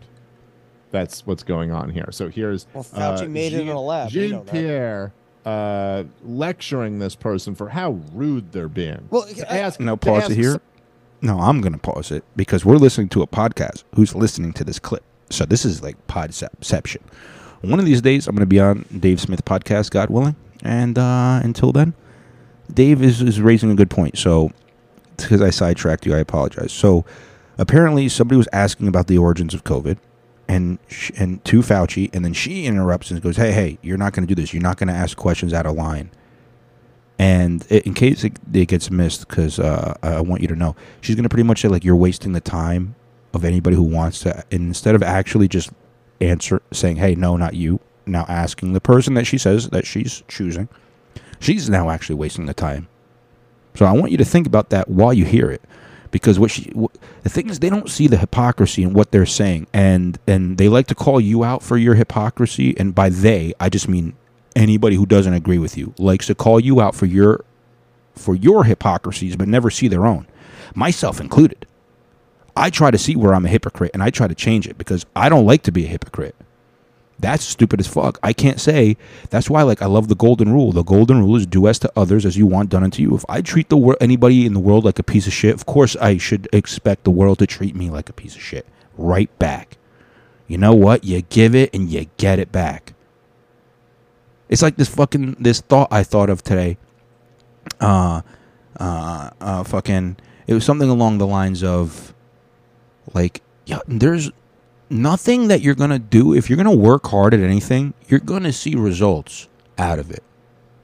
Speaker 6: That's what's going on here. So here's
Speaker 8: Well, Fauci
Speaker 6: uh,
Speaker 8: made it in a lab.
Speaker 6: Jean Pierre uh, lecturing this person for how rude they're being.
Speaker 8: Well,
Speaker 6: To
Speaker 8: I-
Speaker 6: ask,
Speaker 3: No, pause
Speaker 6: ask
Speaker 3: it here. No, I'm going to pause it because we're listening to a podcast who's listening to this clip. So this is like podception. One of these days, I'm going to be on Dave Smith podcast, God willing. And uh, until then, Dave is, is raising a good point. So, because I sidetracked you, I apologize. So, apparently, somebody was asking about the origins of COVID, and and to Fauci, and then she interrupts and goes, "Hey, hey, you're not going to do this. You're not going to ask questions out of line." And in case it, it gets missed, because uh, I want you to know, she's going to pretty much say like you're wasting the time of anybody who wants to. And instead of actually just answer saying, "Hey, no, not you," now asking the person that she says that she's choosing, she's now actually wasting the time. So I want you to think about that while you hear it, because what she, the thing is, they don't see the hypocrisy in what they're saying, and and they like to call you out for your hypocrisy, and by they, I just mean anybody who doesn't agree with you likes to call you out for your for your hypocrisies, but never see their own, myself included. I try to see where I'm a hypocrite, and I try to change it because I don't like to be a hypocrite. That's stupid as fuck. I can't say. That's why, like, I love the golden rule. The golden rule is do as to others as you want done unto you. If I treat the world, anybody in the world like a piece of shit, of course I should expect the world to treat me like a piece of shit. Right back. You know what? You give it and you get it back. It's like this fucking this thought I thought of today. Uh, uh, uh, fucking. It was something along the lines of, like, yeah, there's nothing that you're gonna do if you're gonna work hard at anything you're gonna see results out of it.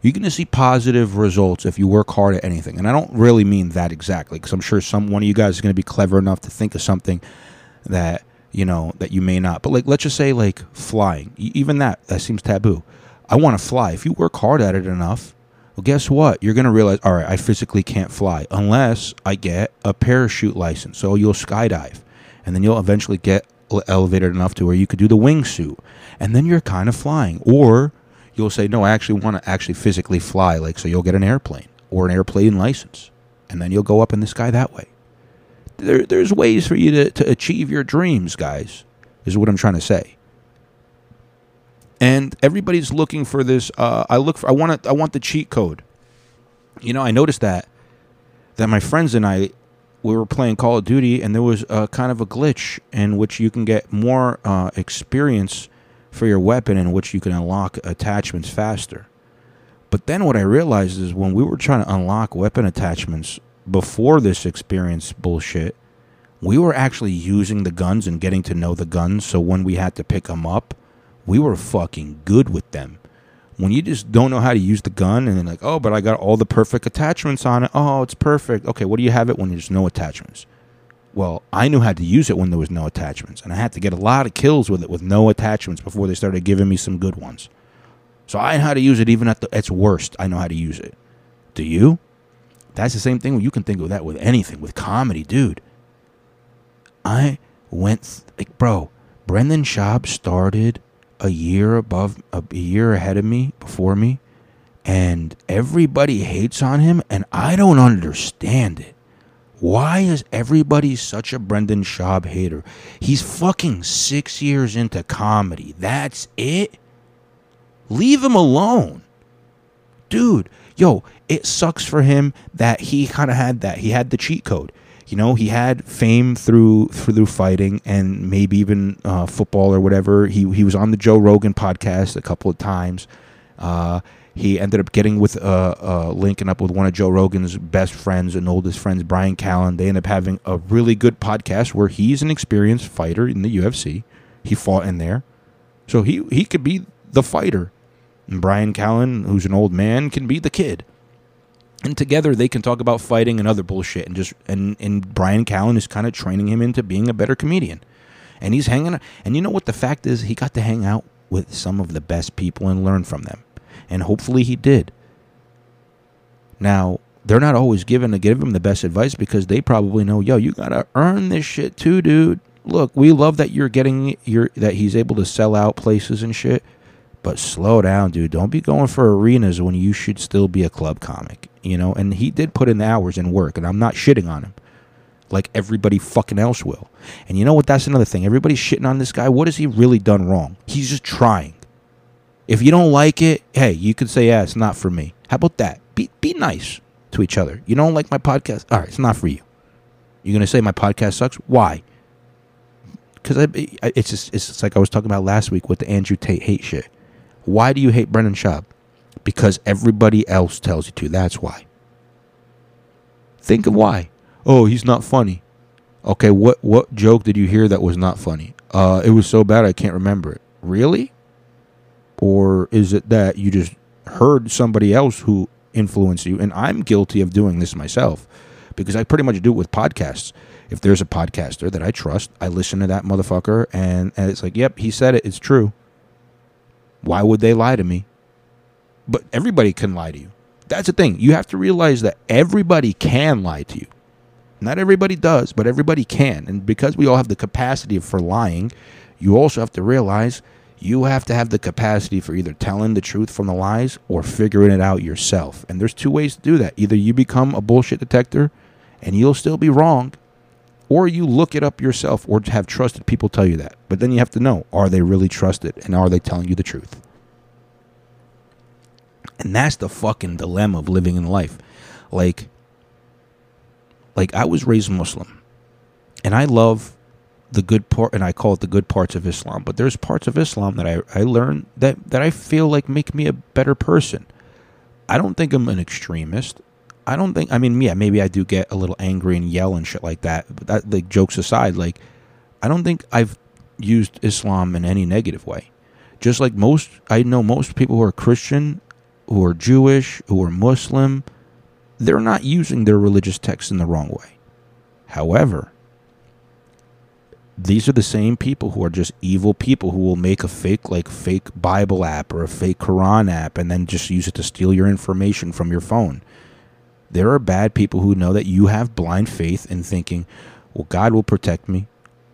Speaker 3: You're gonna see positive results if you work hard at anything. And i don't really mean that exactly because i'm sure some one of you guys is gonna be clever enough to think of something that you know that you may not. But like let's just say like flying. Even that that seems taboo. I want to fly. If you work hard at it enough well guess what? You're gonna realize all right i physically can't fly unless i get a parachute license. So you'll skydive and then you'll eventually get elevated enough to where you could do the wingsuit, and then you're kind of flying. Or you'll say, no, I actually want to actually physically fly, like so you'll get an airplane or an airplane license, and then you'll go up in the sky that way. There, there's ways for you to, to achieve your dreams, guys. Is what I'm trying to say. And everybody's looking for this. Uh, I look for. I want. To. I want the cheat code. You know, I noticed that that my friends and I we were playing Call of Duty, and there was a kind of a glitch in which you can get more uh, experience for your weapon, in which you can unlock attachments faster. But then what I realized is when we were trying to unlock weapon attachments before this experience bullshit, we were actually using the guns and getting to know the guns. So when we had to pick them up, we were fucking good with them when you just don't know how to use the gun and then like, oh, but I got all the perfect attachments on it. Oh, it's perfect. Okay, what do you have it when there's no attachments? Well, I knew how to use it when there was no attachments, and I had to get a lot of kills with it with no attachments before they started giving me some good ones. So I know how to use it even at the its worst. I know how to use it. Do you? That's the same thing. You can think of that with anything, with comedy, dude. I went like, bro. Brendan Schaub started a year above, a year ahead of me, before me, and everybody hates on him, and I don't understand it. Why is everybody such a Brendan Schaub hater? He's fucking six years into comedy. That's it. Leave him alone dude, yo, it sucks for him that he kind of had that. He had the cheat code. You know, he had fame through through fighting and maybe even uh, football or whatever. He he was on the Joe Rogan podcast a couple of times. Uh, he ended up getting with uh, uh, linking up with one of Joe Rogan's best friends and oldest friends, Bryan Callen. They end up having a really good podcast where he's an experienced fighter in the UFC. He fought in there, so he he could be the fighter And Bryan Callen, who's an old man, can be the kid. And together they can talk about fighting and other bullshit and just and, and Bryan Callen is kind of training him into being a better comedian. And he's hanging and you know what the fact is he got to hang out with some of the best people and learn from them. And hopefully he did. Now, they're not always given to give him the best advice because they probably know, yo, you gotta earn this shit too, dude. Look, we love that you're getting your that he's able to sell out places and shit, but slow down, dude. Don't be going for arenas when you should still be a club comic, you know. And he did put in the hours and work, and I'm not shitting on him, like everybody fucking else will. And you know what? That's another thing. Everybody's shitting on this guy. What has he really done wrong? He's just trying. If you don't like it, hey, you could say, yeah, it's not for me. How about that? Be be nice to each other. You don't like my podcast? All right, it's not for you. You're gonna say my podcast sucks? Why? Because it's just, it's just like I was talking about last week with the Andrew Tate hate shit. Why do you hate Brendan Schaub? Because everybody else tells you to. That's why. Think of why. Oh, he's not funny. Okay, what what joke did you hear that was not funny? Uh, it was so bad I can't remember it. Really? Or is it that you just heard somebody else who influenced you? And I'm guilty of doing this myself because I pretty much do it with podcasts. If there's a podcaster that I trust, I listen to that motherfucker and, and it's like, yep, he said it, it's true. Why would they lie to me? But everybody can lie to you. That's the thing. You have to realize that everybody can lie to you. Not everybody does, but everybody can. And because we all have the capacity for lying, you also have to realize you have to have the capacity for either telling the truth from the lies or figuring it out yourself. And there's two ways to do that. Either you become a bullshit detector and you'll still be wrong, or you look it up yourself or have trusted people tell you that. But then you have to know are they really trusted and are they telling you the truth? And that's the fucking dilemma of living in life. Like, like I was raised Muslim, and I love the good part, and I call it the good parts of Islam. But there's parts of Islam that I, I learned that, that I feel like make me a better person. I don't think I'm an extremist. I don't think. I mean, yeah, maybe I do get a little angry and yell and shit like that. But that, like, jokes aside, like, I don't think I've used Islam in any negative way. Just like most, I know most people who are Christian, who are Jewish, who are Muslim, they're not using their religious texts in the wrong way. However, these are the same people who are just evil people who will make a fake like fake Bible app or a fake Quran app and then just use it to steal your information from your phone. There are bad people who know that you have blind faith in thinking, well, God will protect me.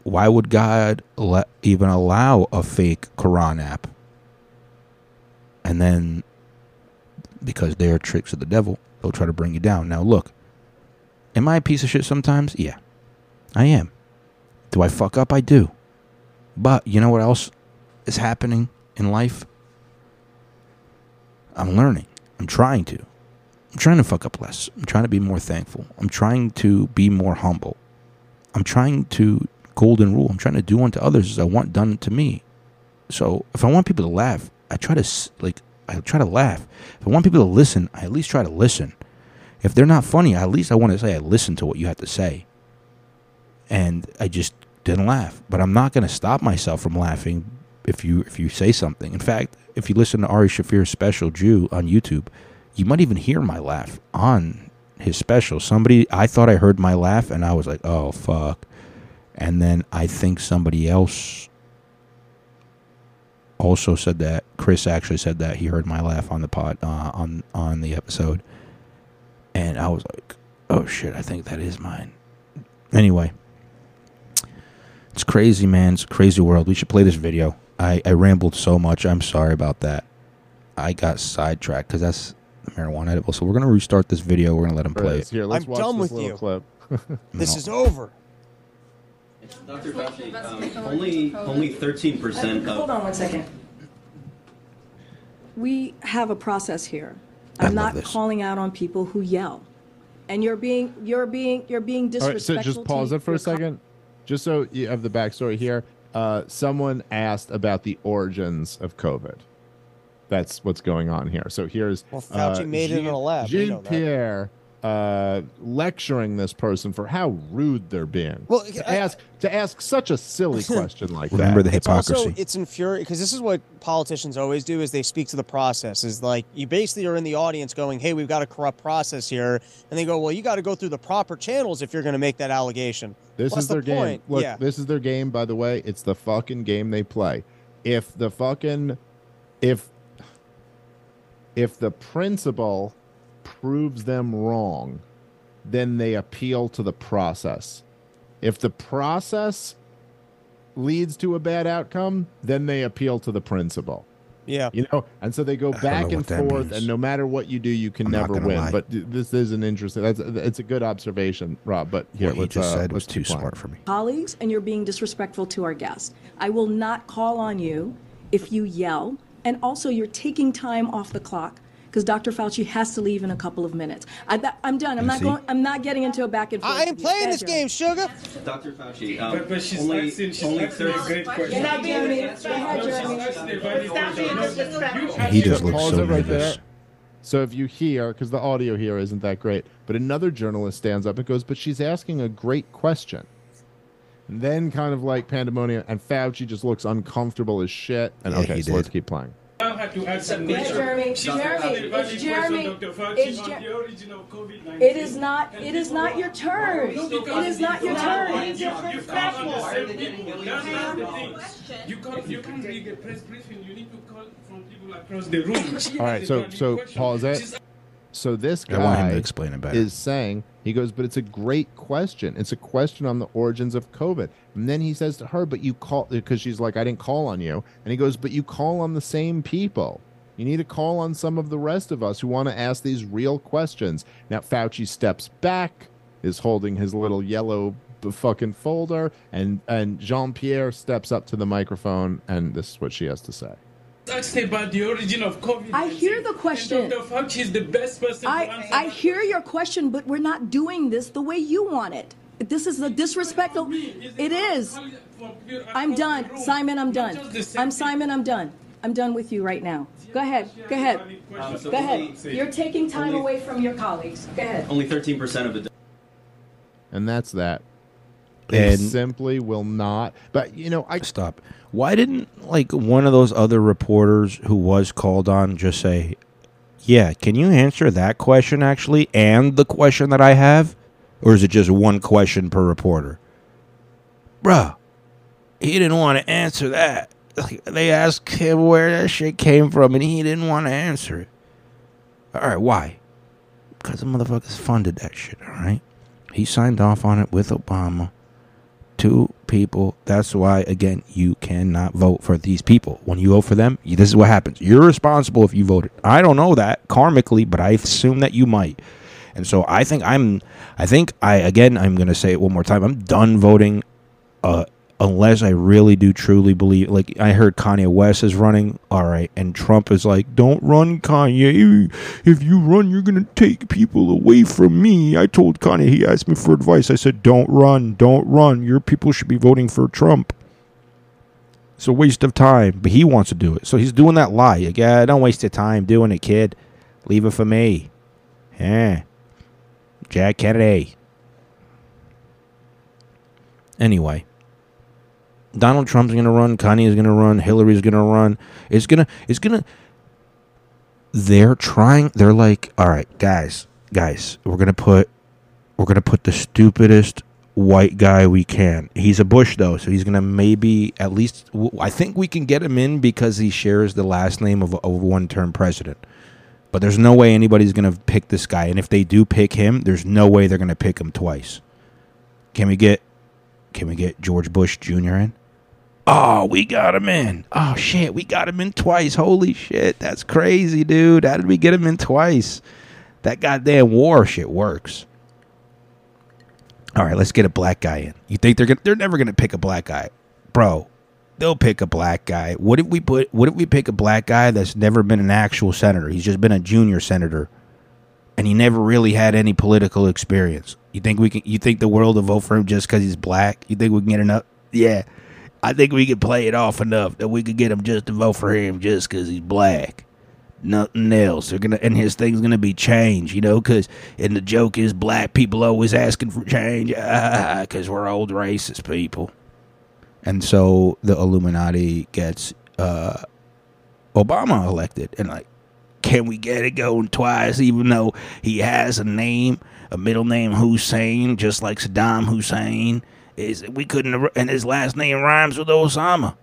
Speaker 3: Why would God let, even allow a fake Quran app? And then, because they are tricks of the devil, they'll try to bring you down. Now, look, am I a piece of shit sometimes? Yeah, I am. Do I fuck up? I do. But you know what else is happening in life? I'm learning. I'm trying to. I'm trying to fuck up less. I'm trying to be more thankful. I'm trying to be more humble. I'm trying to golden rule. I'm trying to do unto others as I want done to me. So if I want people to laugh, I try to like I try to laugh. If I want people to listen, I at least try to listen. If they're not funny, at least I want to say I listened to what you had to say. And I just didn't laugh. But I'm not going to stop myself from laughing if you if you say something. In fact, if you listen to Ari Shaffir's special Jew on YouTube, you might even hear my laugh on his special. Somebody I thought I heard my laugh and I was like, "Oh fuck." And then I think somebody else also said that Chris actually said that he heard my laugh on the pod uh, on on the episode, and I was like, "Oh shit, I think that is mine." Anyway, it's crazy, man. It's a crazy world. We should play this video. I I rambled so much. I'm sorry about that. I got sidetracked because that's the marijuana edible. So we're gonna restart this video. We're gonna let him play it.
Speaker 6: Here, let's
Speaker 8: I'm
Speaker 6: watch
Speaker 8: done
Speaker 6: this
Speaker 8: with
Speaker 6: little
Speaker 8: you.
Speaker 6: clip.
Speaker 8: This
Speaker 3: No.
Speaker 8: is over.
Speaker 7: Dr. Fauci, um, only only 13%
Speaker 5: Hold on one second. We have a process here.
Speaker 3: I
Speaker 5: I'm not
Speaker 3: this.
Speaker 5: calling out on people who yell. And you're being, you're being, you're being
Speaker 6: All right, so
Speaker 5: disrespectful.
Speaker 6: just pause
Speaker 5: to
Speaker 6: it for a
Speaker 5: your co-
Speaker 6: second, just so you have the backstory here. Uh, someone asked about the origins of COVID. That's what's going on here. So here's
Speaker 8: Well, Fauci made it in a lab.
Speaker 6: Jean
Speaker 8: Pierre. that.
Speaker 6: Pierre uh, lecturing this person for how rude they're being.
Speaker 8: Well,
Speaker 6: to
Speaker 8: I-
Speaker 6: ask to ask such a silly question like
Speaker 3: Remember
Speaker 6: that.
Speaker 3: the
Speaker 8: it's also
Speaker 3: hypocrisy.
Speaker 8: it's infuriating because this is what politicians always do is they speak to the process is like you basically are in the audience going hey we've got a corrupt process here and they go well you got to go through the proper channels if you're going to make that allegation
Speaker 6: This
Speaker 8: What's
Speaker 6: is their
Speaker 8: the
Speaker 6: game.
Speaker 8: point?
Speaker 6: Look,
Speaker 8: Yeah.
Speaker 6: this is their game. By the way, it's the fucking game they play. If the fucking if if the principle proves them wrong, then they appeal to the process. If the process leads to a bad outcome, then they appeal to the principle.
Speaker 8: yeah
Speaker 6: You know, and so they go back and forth, and no matter what you do, you can
Speaker 3: I'm
Speaker 6: never win.
Speaker 3: lie.
Speaker 6: But this is an interesting. That's it's a good observation, Rob. But here,
Speaker 3: what he
Speaker 6: let's,
Speaker 3: just
Speaker 6: uh,
Speaker 3: said was too
Speaker 6: keep playing.
Speaker 3: smart for me.
Speaker 5: colleagues and you're being disrespectful to our guests. I will not call on you if you yell. And also, you're taking time off the clock because Dr. Fauci has to leave in a couple of minutes. I, I'm done. I'm
Speaker 3: You
Speaker 5: not
Speaker 3: see?
Speaker 5: going. I'm not getting into a back and forth.
Speaker 8: i ain't playing
Speaker 5: Go
Speaker 8: this game sugar
Speaker 7: Dr. Fauci, um,
Speaker 9: But, but she's
Speaker 7: only,
Speaker 9: asking, she's
Speaker 7: only
Speaker 9: asking a
Speaker 7: 30
Speaker 9: great question.
Speaker 5: Jeremy. Go ahead, Jeremy.
Speaker 3: He just looks so
Speaker 6: it right
Speaker 3: nervous.
Speaker 6: there. So if you hear, because the audio here isn't that great, but another journalist stands up and goes, "But she's asking a great question." And then kind of like pandemonium, and Fauci just looks uncomfortable as shit. And
Speaker 3: Yeah,
Speaker 6: okay,
Speaker 3: he
Speaker 6: so let's keep playing.
Speaker 9: Now had to answer
Speaker 5: Yeah,
Speaker 9: question.
Speaker 5: Jeremy,
Speaker 9: She's
Speaker 5: Jeremy,
Speaker 9: asking a valid
Speaker 5: it's Jeremy,
Speaker 9: question, Dr. Fauci,
Speaker 5: it's
Speaker 9: on the origin of COVID-19.
Speaker 5: It is not. It is not your turn.
Speaker 9: No,
Speaker 5: It
Speaker 9: because
Speaker 5: is not your turn.
Speaker 9: You, you can't the same people. That's not the thing. You can't. You can't read a press briefing. You need to call from people across the room.
Speaker 6: All right, so so pause it.
Speaker 9: She's
Speaker 6: So this
Speaker 3: I want him
Speaker 6: guy
Speaker 3: to explain it better.
Speaker 6: is saying he goes, but it's a great question. It's a question on the origins of COVID. And then he says to her, but you call because she's like, I didn't call on you. And he goes, but you call on the same people. You need to call on some of the rest of us who want to ask these real questions. Now Fauci steps back, is holding his little yellow fucking folder, and and Jean Pierre steps up to the microphone, and this is what she has to say.
Speaker 9: Asking about the origin of COVID.
Speaker 5: I hear the question.
Speaker 9: And Dr. Fauci is the best person to
Speaker 5: I,
Speaker 9: answer
Speaker 5: I hear your question, but we're not doing this the way you want it. This is a disrespectful. It is. I'm done. Simon, I'm done. I'm Simon, I'm done. I'm done with you right now. Go ahead. Go ahead.
Speaker 7: Um, so
Speaker 5: Go ahead. You're taking time
Speaker 7: only-
Speaker 5: away from your colleagues. Go ahead.
Speaker 7: Only 13% of the
Speaker 6: And that's that. They
Speaker 3: And-
Speaker 6: simply will not. But you know, I
Speaker 3: Stop. Why didn't like one of those other reporters who was called on just say, "Yeah, can you answer that question actually and the question that I have?" Or is it just one question per reporter? Bruh, he didn't want to answer that. Like, they asked him where that shit came from and he didn't want to answer it. All right, why? Because the motherfuckers funded that shit, all right? He signed off on it with Obama two people. That's why, again, you cannot vote for these people. When you vote for them, this is what happens. You're responsible if you voted. I don't know that karmically, but I assume that you might. And so I think I'm, I think I, again, I'm going to say it one more time. I'm done voting uh, unless I really do truly believe. Like, I heard Kanye West is running. All right. And Trump is like, don't run, Kanye. If you run, you're to take people away from me. I told Kanye, he asked me for advice. I said, don't run. Don't run. Your people should be voting for Trump. It's a waste of time. But he wants to do it. So he's doing that lie. Like, yeah, don't waste your time doing it, kid. Leave it for me. Yeah. Jack Kennedy. Anyway, Donald Trump's gonna run. Kanye is gonna run. Hillary's gonna run. It's gonna. It's gonna. They're trying. They're like, all right, guys, guys, we're gonna put, we're gonna put the stupidest white guy we can. He's a Bush though, so he's gonna maybe at least. I think we can get him in because he shares the last name of a one-term president. But there's no way anybody's gonna pick this guy, and if they do pick him, there's no way they're gonna pick him twice. Can we get can we get George Bush Jr. in? Oh, we got him in. Oh shit, we got him in twice. Holy shit, that's crazy, dude. How did we get him in twice? That goddamn war shit works. All right, let's get a black guy in. You think they're gonna? They're never gonna pick a black guy, bro. They'll pick a black guy. What if we put? What if we pick a black guy that's never been an actual senator? He's just been a junior senator, and he never really had any political experience. You think we can? You think the world will vote for him just because he's black? You think we can get enough? Yeah, I think we could play it off enough that we could get him just to vote for him just because he's black. nothing else. They're gonna and his thing's gonna be change, you know, because and the joke is black people always asking for change, because we're old racist people. And so the Illuminati gets uh, Obama elected, and like, can we get it going twice? Even though he has a name, a middle name Hussein, just like Saddam Hussein. Is we couldn't and his last name rhymes with Osama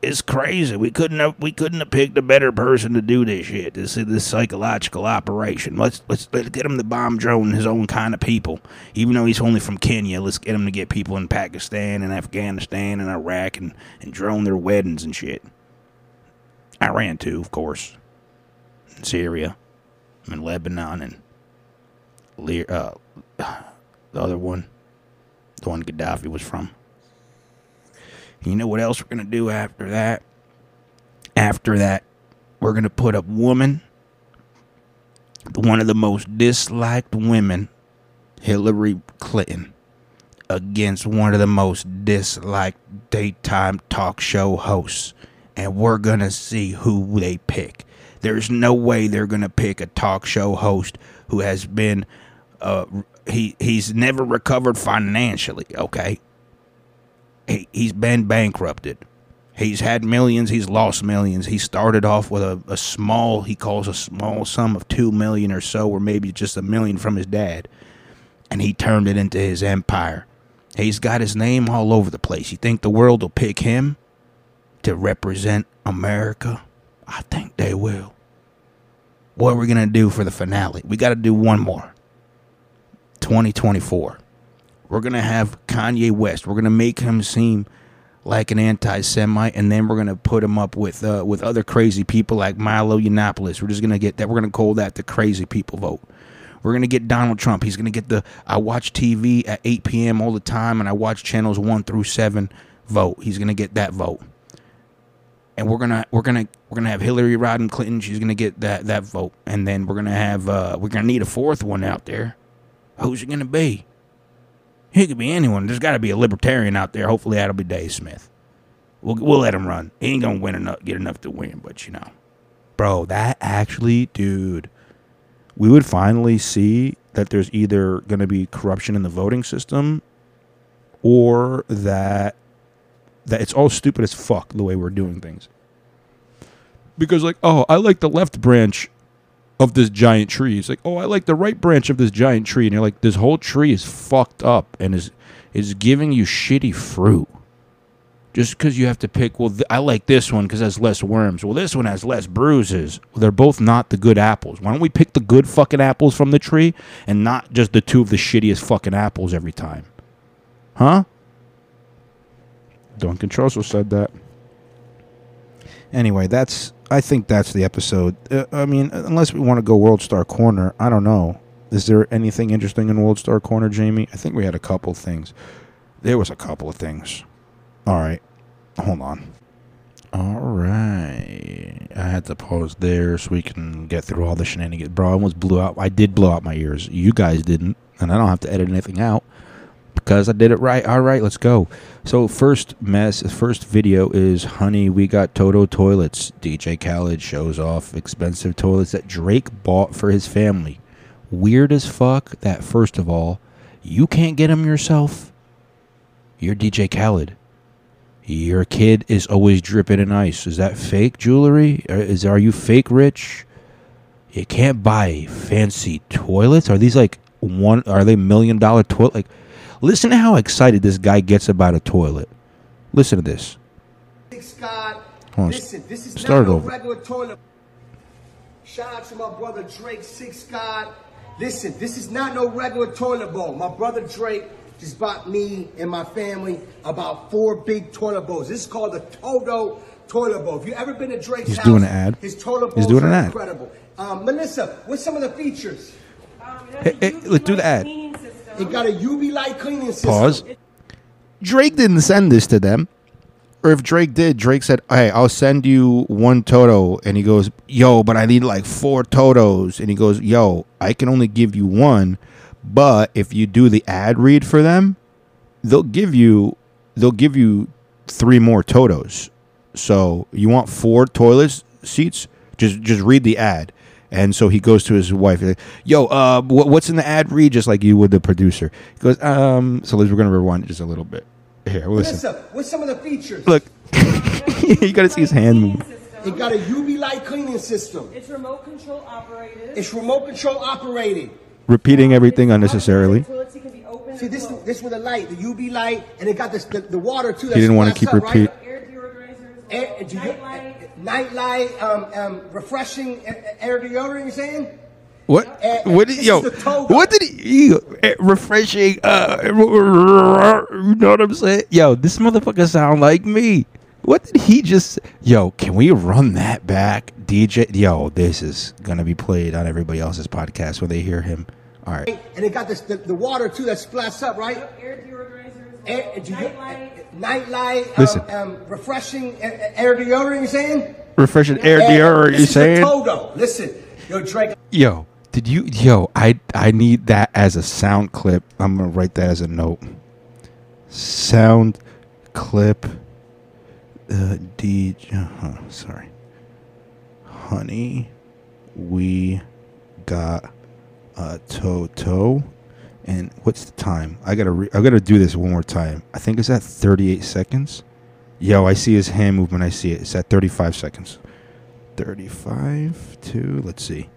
Speaker 3: it's crazy. We couldn't have we couldn't have picked a better person to do this shit. This is this psychological operation. Let's let's let's get him to bomb drone his own kind of people. Even though he's only from Kenya, let's get him to get people in Pakistan and Afghanistan and Iraq and, and drone their weddings and shit. Iran too, of course. And Syria. And Lebanon and uh, the other one. The one Gaddafi was from. You know what else we're going to do after that? After that, we're going to put a woman, one of the most disliked women, Hillary Clinton, against one of the most disliked daytime talk show hosts. And we're going to see who they pick. There's no way they're going to pick a talk show host who has been uh, he he's never recovered financially, okay? he, he's been bankrupted. He's had millions, he's lost millions. He started off with a, a small, he calls a small sum of two million or so, or maybe just a million from his dad. And he turned it into his empire. He's got his name all over the place. You think the world will pick him to represent America? I think they will. What are we to do for the finale? We got to do one more. 2024. We're going to have Kanye West. We're going to make him seem like an anti-Semite, and then we're to put him up with uh, with other crazy people like Milo Yiannopoulos. We're just to get that. We're to call that the crazy people vote. We're to get Donald Trump. He's to get the I watch TV at 8 p.m. all the time, and I watch channels one through seven vote. He's to get that vote. And we're gonna we're gonna we're gonna have Hillary Rodham Clinton. She's gonna get that that vote, and then we're gonna have uh, we're gonna need a fourth one out there. Who's it gonna be? He could be anyone. There's got to be a libertarian out there. Hopefully, that'll be Dave Smith. We'll we'll let him run. He ain't gonna win enough, get enough to win, but you know, bro, that actually, dude, we would finally see that there's either gonna be corruption in the voting system, or that that it's all stupid as fuck the way we're doing things. Because like, oh, I like the left branch of this giant tree. It's like, oh, I like the right branch of this giant tree, and you're like, this whole tree is fucked up and is is giving you shitty fruit. Just because you have to pick, well, th- I like this one because it has less worms. Well, this one has less bruises. Well, they're both not the good apples. Why don't we pick the good fucking apples from the tree and not just the two of the shittiest fucking apples every time? Huh? Duncan Trussell said that. Anyway, that's I think that's the episode. Uh, I mean, unless we want to go World Star Corner, I don't know. Is there anything interesting in World Star Corner, Jamie? I think we had a couple things. There was a couple of things. All right, hold on. All right, I had to pause there so we can get through all the shenanigans. Bro, I almost blew out. I did blow out my ears. You guys didn't, and I don't have to edit anything out because I did it right. All right, let's go. So first mess, first video is honey, we got Toto toilets. DJ Khaled shows off expensive toilets that Drake bought for his family. Weird as fuck that first of all, you can't get them yourself. You're DJ Khaled. Your kid is always dripping in ice. Is that fake jewelry? Is are you fake rich? You can't buy fancy toilets. Are these like one? Are they million dollar toilet? Like, listen to how excited this guy gets about a toilet. Listen to this.
Speaker 10: Scott,
Speaker 3: Hold on.
Speaker 10: listen, this is
Speaker 3: Start
Speaker 10: not
Speaker 3: over.
Speaker 10: regular toilet. Shout out to my brother Drake, Six God. Listen, this is not no regular toilet bowl. My brother Drake just bought me and my family about four big toilet bowls. This is called the Toto toilet bowl. If you ever been to Drake's
Speaker 3: He's
Speaker 10: house,
Speaker 3: doing an ad.
Speaker 10: His toilet
Speaker 3: He's
Speaker 10: bowls
Speaker 3: doing an
Speaker 10: are
Speaker 3: ad.
Speaker 10: incredible. Um, Melissa, what's some of the features?
Speaker 3: Hey, hey, let's do the ad.
Speaker 10: It got a UV light cleaning system.
Speaker 3: Pause. Drake didn't send this to them. Or if Drake did, Drake said, Hey, I'll send you one Toto. And he goes, Yo, but I need like four Totos. And he goes, Yo, I can only give you one. But if you do the ad read for them, they'll give you they'll give you three more Totos. So you want four toilet seats? Just just read the ad. And so he goes to his wife. like, Yo, uh, what, what's in the ad? Read just like you would the producer. He goes, um. So Liz, we're gonna rewind just a little bit. Here, listen.
Speaker 10: Listen, what's some of the features?
Speaker 3: Look, you gotta see his hand move.
Speaker 10: It got a UV light cleaning system.
Speaker 11: It's remote control operated.
Speaker 10: It's remote control operated.
Speaker 3: Repeating everything unnecessarily.
Speaker 11: Toilets can be open.
Speaker 10: See this this with the light, the UV light, and it got this the, the water too.
Speaker 3: He didn't want to keep
Speaker 10: up,
Speaker 3: repeat.
Speaker 10: Right? Air, do you, night light, um, um, refreshing air, air deodorant. You saying?
Speaker 3: What?
Speaker 10: Uh,
Speaker 3: what did yo?
Speaker 10: is the Togo.
Speaker 3: What did he? eh, refreshing. Uh, you know what I'm saying? Yo, this motherfucker sound like me. What did he just? Yo, can we run that back, DJ? Yo, this is gonna be played on everybody else's podcast when they hear him. All right.
Speaker 10: And it got this the, the water too that splats up, right?
Speaker 11: Air deodorizers.
Speaker 10: Air, do you,
Speaker 11: night light.
Speaker 10: night light,
Speaker 3: Listen.
Speaker 10: um, um, refreshing air, deodorant. You saying?
Speaker 3: Refreshing air deodorant. You saying?
Speaker 10: Toto. Listen, yo, Drake.
Speaker 3: Yo, did you? Yo, I I need that as a sound clip. I'm gonna write that as a note. Sound clip. Uh, DJ. Uh, sorry. Honey, we got a Toto. And what's the time? I gotta re- I gotta do this one more time. I think it's at 38 seconds. Yo, I see his hand movement. I see it. It's at 35 seconds. 35 to let's see.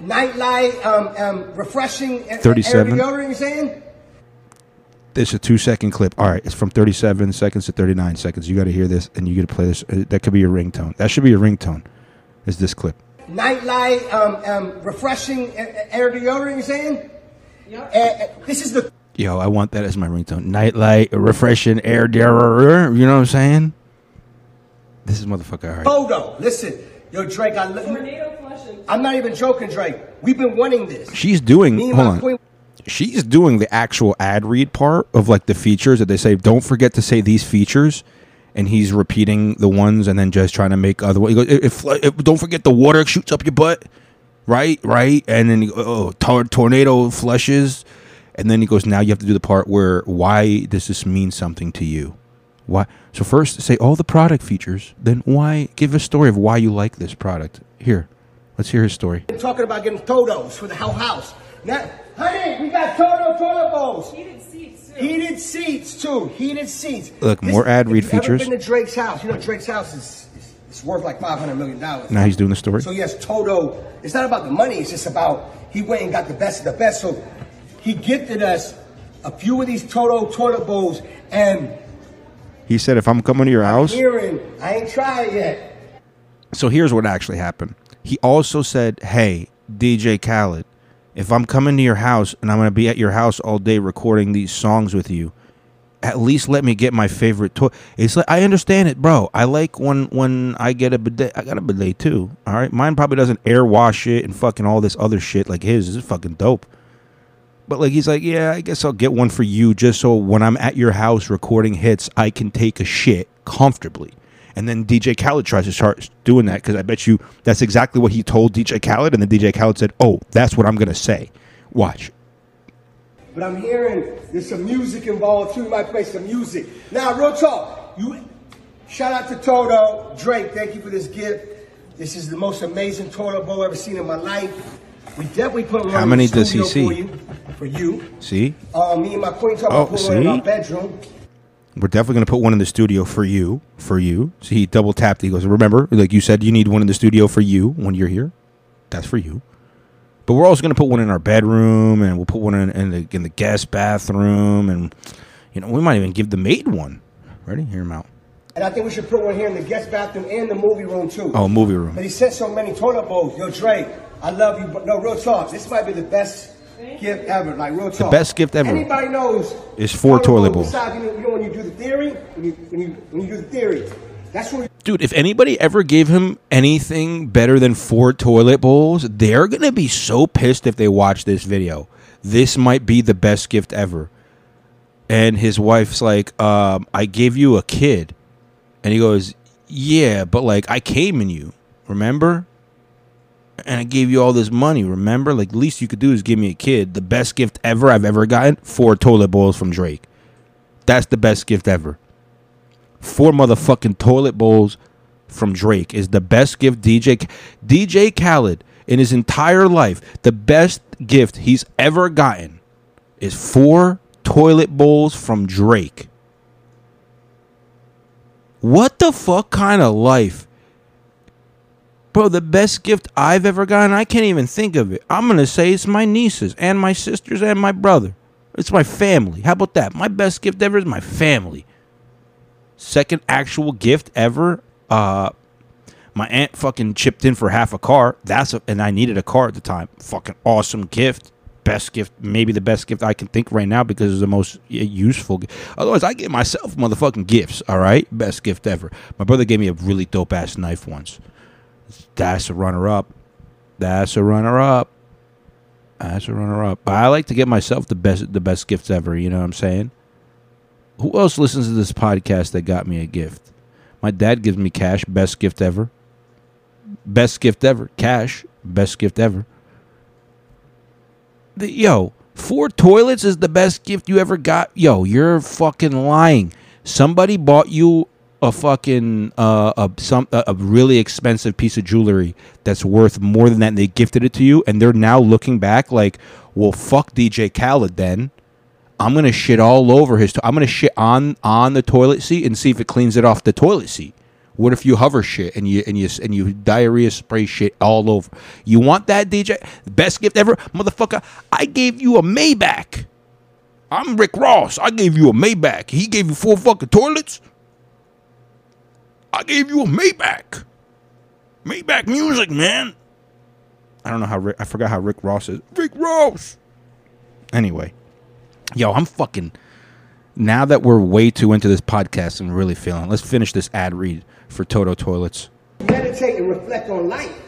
Speaker 10: Night light, um, um, refreshing air,
Speaker 3: 37.
Speaker 10: air deodorant. You saying?
Speaker 3: It's a two second clip. All right, it's from 37 seconds to 39 seconds. You got to hear this and you got to play this. Uh, That could be your ringtone. That should be your ringtone. Is this clip?
Speaker 10: Night light, um, um, refreshing air, deodorant. You saying? Yep. this is the
Speaker 3: Yo, I want that as my ringtone. Nightlight, refreshing air, derriere, you know what I'm saying? This is motherfucker. All right.
Speaker 10: Toto. Listen, yo, Drake. I love
Speaker 11: Tornado flushing.
Speaker 10: I'm not even joking, Drake. We've been wanting this.
Speaker 3: She's doing. Hold on.
Speaker 10: queen.
Speaker 3: She's doing the actual ad read part of like the features that they say. Don't forget to say these features, and he's repeating the ones and then just trying to make other. He goes, if, if, don't forget the water shoots up your butt, right, right, and then he oh, oh, tor- tornado flushes, and then he goes, now you have to do the part where why does this mean something to you? Why? So first say all the product features, then why? Give a story of why you like this product. Here, let's hear his story.
Speaker 10: Been talking about getting Totos for the whole house. Now, honey, we got Toto toilet bowls.
Speaker 11: Heated seats. Too.
Speaker 10: Heated seats too. Heated seats.
Speaker 3: Look, more ad read
Speaker 10: if you've
Speaker 3: features.
Speaker 10: Ever been to Drake's house? You know Drake's house is, is it's worth like five hundred million dollars.
Speaker 3: Now he's doing the story.
Speaker 10: So yes, Toto. It's not about the money. It's just about he went and got the best of the best. So he gifted us a few of these Toto toilet bowls, and
Speaker 3: He said, if I'm coming to your house,
Speaker 10: hearing I ain't tried yet.
Speaker 3: So here's what actually happened. He also said, "Hey, DJ Khaled, if I'm coming to your house and I'm going to be at your house all day recording these songs with you, at least let me get my favorite toy." It's like I understand it, bro. I like when when I get a bidet. I got a bidet too. All right, mine probably doesn't air wash it and fucking all this other shit like his. This is fucking dope. But like he's like, yeah, I guess I'll get one for you just so when I'm at your house recording hits, I can take a shit comfortably. And then DJ Khaled tries to start doing that because I bet you that's exactly what he told DJ Khaled, and then DJ Khaled said, "Oh, that's what I'm gonna say." Watch.
Speaker 10: But I'm hearing there's some music involved too. You might play some music. Now, real talk. You shout out to Toto, Drake. Thank you for this gift. This is the most amazing toilet bowl I've ever seen in my life. We definitely put one
Speaker 3: How
Speaker 10: in
Speaker 3: many
Speaker 10: the
Speaker 3: does he see?
Speaker 10: For you, for you.
Speaker 3: See,
Speaker 10: Uh, me and my queen talking
Speaker 3: Oh,
Speaker 10: one in our bedroom.
Speaker 3: we're definitely gonna put one in the studio for you, for you. So he double tapped. He goes, "Remember, like you said, you need one in the studio for you when you're here. That's for you." But we're also gonna put one in our bedroom, and we'll put one in, in the in the guest bathroom, and you know we might even give the maid one. Ready? Hear him out.
Speaker 10: And I think we should put one here in the guest bathroom and the movie room too.
Speaker 3: Oh, movie room.
Speaker 10: But he sent so many toilet bowls. Yo, Drake, I love you, but no, real talk. This might be the best gift ever. Like real talk.
Speaker 3: The best gift ever
Speaker 10: Anybody knows
Speaker 3: is four toilet bowls.
Speaker 10: Besides, you know, you know when you do the theory, when you when you when you do the theory, that's what.
Speaker 3: Dude, if anybody ever gave him anything better than four toilet bowls, they're to be so pissed if they watch this video. This might be the best gift ever. And his wife's like, um, I gave you a kid. And he goes, Yeah, but like I came in you, remember? And I gave you all this money, remember? Like, least you could do is give me a kid. The best gift ever I've ever gotten four toilet bowls from Drake. That's the best gift ever four motherfucking toilet bowls from Drake is the best gift DJ DJ Khaled in his entire life. The best gift he's ever gotten is four toilet bowls from Drake. What the fuck kind of life? Bro, the best gift I've ever gotten, I can't even think of it. I'm going to say it's my nieces and my sisters and my brother. It's my family. How about that? My best gift ever is my family. Second actual gift ever, uh my aunt fucking chipped in for half a car. That's a, and I needed a car at the time. Fucking awesome gift. Best gift, maybe the best gift I can think right now because it's the most useful. Otherwise, I give myself motherfucking gifts. All right, best gift ever. My brother gave me a really dope ass knife once. That's a runner up. That's a runner up. That's a runner up. I like to get myself the best the best gifts ever. You know what I'm saying? Who else listens to this podcast that got me a gift? My dad gives me cash. Best gift ever. Best gift ever. Cash. Best gift ever. The, yo, four toilets is the best gift you ever got. Yo, you're fucking lying. Somebody bought you a fucking uh, a some a, a really expensive piece of jewelry that's worth more than that, and they gifted it to you, and they're now looking back like, well, fuck DJ Khaled then. I'm gonna shit all over his. To- I'm gonna shit on on the toilet seat and see if it cleans it off the toilet seat. What if you hover shit and you and you and you diarrhea spray shit all over? You want that, DJ? Best gift ever, motherfucker! I gave you a Maybach. I'm Rick Ross. I gave you a Maybach. He gave you four fucking toilets. I gave you a Maybach. Maybach music, man. I don't know how Rick, I forgot how Rick Ross is. Rick Ross. Anyway, yo, I'm fucking. Now that we're way too into this podcast, I'm really feeling. Let's finish this ad read for Toto Toilets.
Speaker 10: meditate and reflect on life.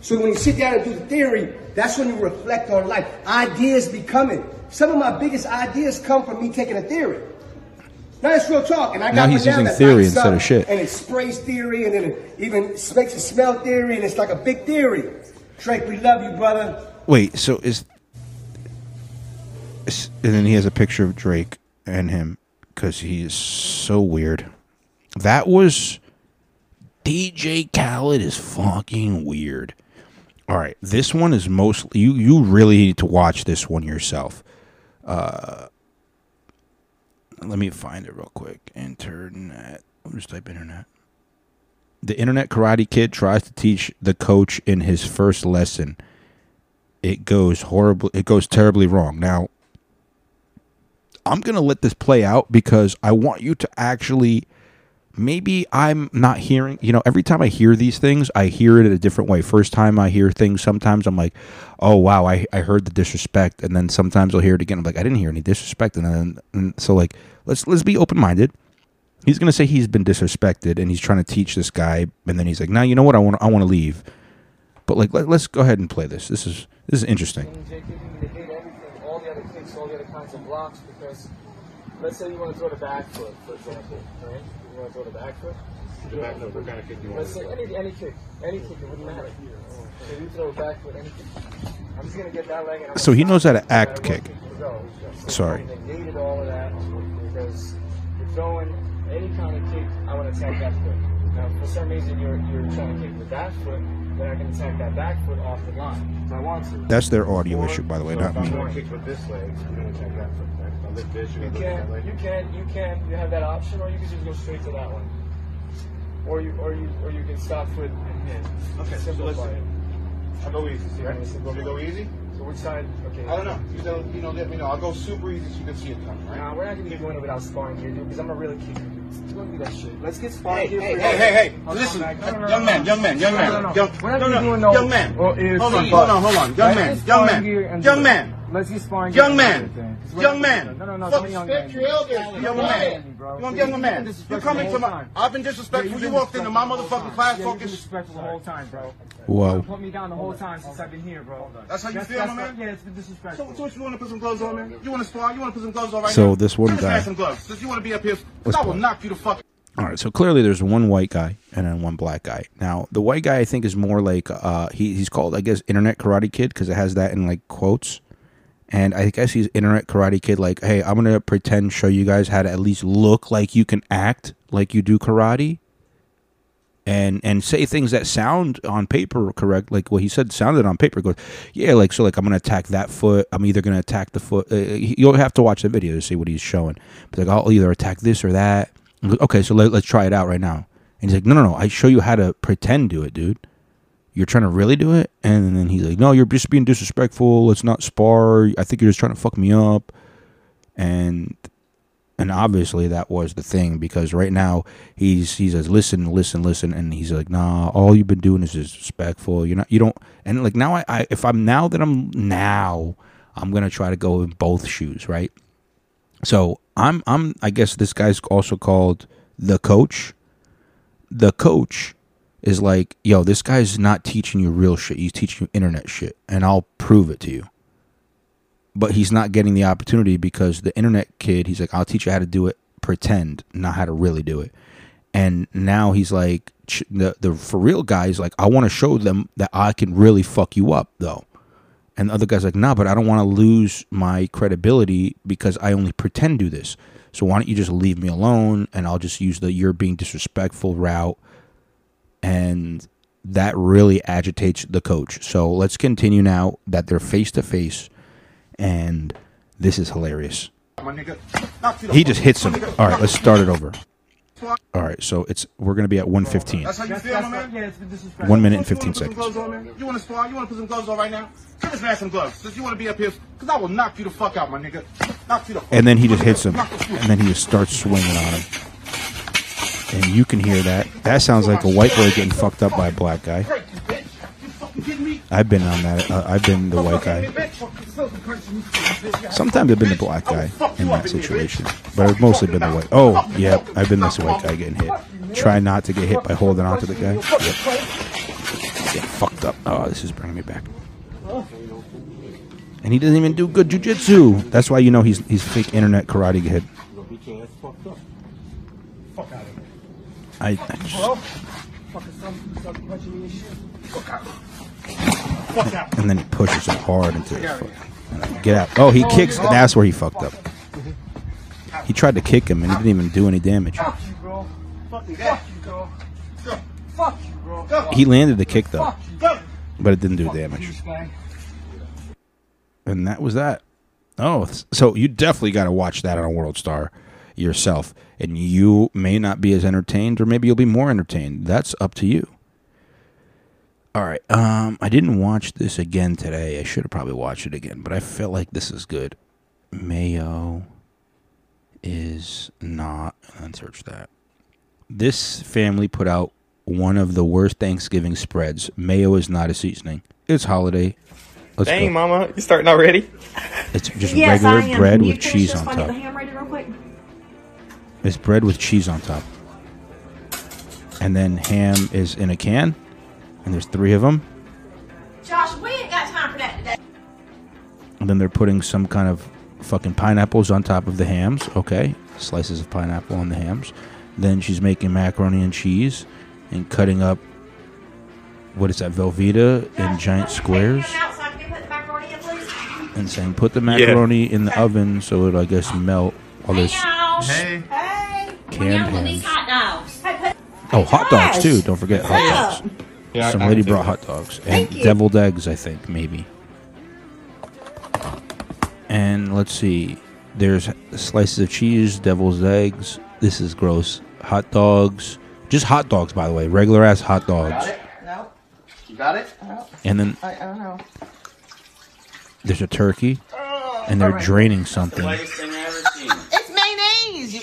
Speaker 10: So when you sit down and do the theory, that's when you reflect on life. Ideas be coming. Some of my biggest ideas come from me taking a theory. Now it's real talk, and I
Speaker 3: Now
Speaker 10: got
Speaker 3: he's using theory instead of shit.
Speaker 10: And it sprays theory, and then it even makes it smell theory, and it's like a big theory. Drake, we love you, brother.
Speaker 3: Wait, so is and then he has a picture of Drake and him because he is so weird. That was DJ Khaled is fucking weird. All right, this one is mostly you. You really need to watch this one yourself. Uh, let me find it real quick. Internet. I'll just type internet. The internet karate kid tries to teach the coach in his first lesson. It goes horribly. It goes terribly wrong. Now, I'm gonna let this play out because I want you to actually. Maybe I'm not hearing. You know, every time I hear these things, I hear it in a different way. First time I hear things, sometimes I'm like, "Oh wow, I, I heard the disrespect," and then sometimes I'll hear it again. I'm like, "I didn't hear any disrespect," and then and so like let's let's be open minded. He's gonna say he's been disrespected and he's trying to teach this guy, and then he's like, "Now you know what? I want I want to leave." But like, let, let's go ahead and play this. This is this is interesting.
Speaker 12: JKD, they hate everything, all the other kicks, all the other kinds of blocks because let's say you want to throw the back foot, for example, right? You want to throw the back foot?
Speaker 13: The back foot, what kind of kick do you want
Speaker 12: Let's say any, any kick, any kick, it wouldn't matter. So you throw a back foot, any kick. I'm just going to get that leg and
Speaker 3: So he knows how to act kick.
Speaker 12: what kick you throw. So
Speaker 3: Sorry.
Speaker 12: I negated all of that because you're throwing any kind of kick, I want to attack that foot. Now, for some reason, you're, you're trying to kick with that foot, then I can attack that back foot off the line. So I want to.
Speaker 3: That's their audio issue, by the way,
Speaker 13: So
Speaker 3: not
Speaker 13: if I'm
Speaker 3: me.
Speaker 13: going to kick with this leg, I'm going to attack that foot. right? Lift this,
Speaker 12: You
Speaker 13: you're going to lift that
Speaker 12: can,
Speaker 13: leg.
Speaker 12: you can, you can, you have that option, or you can just go straight to that one. Or you, or you, or you can stop foot and hit.
Speaker 13: Okay, so
Speaker 12: Simplify
Speaker 13: listen.
Speaker 12: it.
Speaker 13: I'll go easy, see, right?
Speaker 12: Yeah,
Speaker 13: Should we go easy?
Speaker 12: So which side? Okay.
Speaker 13: I don't know. You know, you know, let me know. I'll go super easy so you can see it coming, right?
Speaker 12: Nah, we're not gonna be doing it without sparring here, dude, because I'm a really kicker. You don't do that shit. Let's get sparring
Speaker 13: Hey, hey, hey, hey, hey, listen, young man, young man, young man, young-
Speaker 12: We're not
Speaker 13: no,
Speaker 12: gonna
Speaker 13: no,
Speaker 12: be doing no.
Speaker 13: young man. Hold on, hold on, hold on. Young man, young man, young man.
Speaker 12: Let's get sparring
Speaker 13: Young man,
Speaker 12: do it then. 'Cause we're
Speaker 13: young man.
Speaker 12: No, no, no,
Speaker 13: Fuck,
Speaker 12: young
Speaker 13: respect
Speaker 12: man.
Speaker 13: your elders,
Speaker 12: Young
Speaker 13: young
Speaker 12: man,
Speaker 13: man.
Speaker 12: bro.
Speaker 13: Young,
Speaker 12: See,
Speaker 13: young man. You're coming to my.
Speaker 12: time.
Speaker 13: I've been disrespectful.
Speaker 12: you've
Speaker 13: You walked into my
Speaker 12: disrespectful the whole
Speaker 13: motherfucking class
Speaker 12: time. Yeah, you've
Speaker 13: focus.
Speaker 12: disrespectful the whole time, bro.
Speaker 3: Whoa.
Speaker 12: You put me down the whole time since I've been here, bro.
Speaker 13: That's how you feel, my man?
Speaker 12: Yeah, it's been disrespectful.
Speaker 13: So, so what you want to put some gloves on, man? You want to spar? You want to put some gloves on right
Speaker 3: So
Speaker 13: now?
Speaker 3: So this one
Speaker 13: Give this man
Speaker 3: guy-
Speaker 13: some gloves. Since you want to be up here, I will knock you the fuck.
Speaker 3: All right, so clearly there's one white guy and then one black guy. Now the white guy I think is more like uh he he's called I guess Internet Karate Kid because it has that in like quotes, and I guess he's Internet Karate Kid like hey I'm gonna pretend show you guys how to at least look like you can act like you do karate. and and say things that sound on paper correct like what he said sounded on paper goes yeah like so like i'm gonna attack that foot. I'm either gonna attack the foot uh, you'll have to watch the video to see what he's showing. But like i'll either attack this or that. I'm okay so let, let's try it out right now. And he's like no no no. I show you how to pretend do it dude you're trying to really do it? And then he's like no you're just being disrespectful. Let's not spar. I think you're just trying to fuck me up. And and obviously that was the thing because right now he's he says listen listen listen. And he's like nah all you've been doing is disrespectful. You're not you don't and like now I, I if i'm now that i'm now i'm gonna try to go in both shoes right? So i'm i'm i guess this guy's also called the coach. The coach is like yo this guy's not teaching you real shit. He's teaching you internet shit and i'll prove it to you. But he's not getting the opportunity because the internet kid he's like i'll teach you how to do it. Pretend not how to really do it. And now he's like the the for real guy's like i want to show them that i can really fuck you up though. And the other guy's like nah but i don't want to lose my credibility because i only pretend do this. So why don't you just leave me alone and i'll just use the you're being disrespectful route and that really agitates the coach so let's continue now that they're face to face and this is hilarious.
Speaker 13: My nigga. Knock you the
Speaker 3: He just hits him. All right, let's start it over. All right, so it's we're gonna be at 115.
Speaker 13: That's how you feel, man? Yeah, it's been disrespectful.
Speaker 3: One minute and 15 seconds.
Speaker 13: gloves on, man? You want to spar? You want to put some gloves on right now? Give this man some gloves. Since you want to be up here, because I will knock you the fuck out, my nigga. Knock you the
Speaker 3: And then he just hits him,
Speaker 13: Knock the fuck
Speaker 3: and then he just starts swinging on him. And you can hear that. That sounds like a white boy getting fucked up by a black guy. I've been on that. Uh, I've been the white guy. Sometimes I've been the black guy in that situation, but I've mostly been the white. Oh, yeah, I've been this white guy getting hit. Try not to get hit by holding on to the guy. Yep. Get fucked up. Oh, this is bringing me back. And he doesn't even do good jujitsu. That's why you know he's he's fake internet karate kid. I, I just, and then he pushes him hard into the foot. Get out. Oh, he kicks. That's where he fucked up. He tried to kick him and he didn't even do any damage.
Speaker 12: Fuck you, bro. Fuck you, bro. Fuck you, bro.
Speaker 3: He landed the kick though, but it didn't do damage. And that was that. Oh, so you definitely got to watch that on a World Star yourself, and you may not be as entertained, or maybe you'll be more entertained. That's up to you. All right. Um, I didn't watch this again today. I should have probably watched it again, but I felt like this is good. Mayo is not. Let's search that. This family put out one of the worst Thanksgiving spreads. Mayo is not a seasoning. It's holiday. Let's
Speaker 14: Dang,
Speaker 3: go.
Speaker 14: mama, you starting already?
Speaker 3: It's just
Speaker 15: Yes,
Speaker 3: regular bread
Speaker 15: you
Speaker 3: with cheese on
Speaker 15: while I get
Speaker 3: top.
Speaker 15: The ham ready real quick?
Speaker 3: It's bread with cheese on top. And then ham is in a can, and there's three of them.
Speaker 15: Josh, we ain't got time for that today.
Speaker 3: And then they're putting some kind of fucking pineapples on top of the hams. Okay, slices of pineapple on the hams. Then she's making macaroni and cheese and cutting up. What is that, Velveeta in giant squares?
Speaker 15: Out so I can put the macaroni in, please.
Speaker 3: And saying put the macaroni in the oven so it'll, I guess, melt all this.
Speaker 15: Hey. Hey.
Speaker 3: canned
Speaker 15: When these
Speaker 3: hams.
Speaker 15: hot dogs. Hey,
Speaker 3: Oh, hot dogs too. Don't forget hot
Speaker 15: Yeah.
Speaker 3: dogs.
Speaker 15: Yeah,
Speaker 3: Some
Speaker 15: I
Speaker 3: lady
Speaker 15: can
Speaker 3: brought
Speaker 15: take
Speaker 3: hot dogs and
Speaker 15: Thank you.
Speaker 3: deviled eggs, I think maybe. And let's see. There's slices of cheese, devil's eggs. This is gross. Hot dogs. Just hot dogs, by the way. Regular ass hot dogs.
Speaker 10: No. You got it? No.
Speaker 3: And then
Speaker 10: I, I don't know.
Speaker 3: there's a turkey. Oh, and they're draining something.
Speaker 10: It's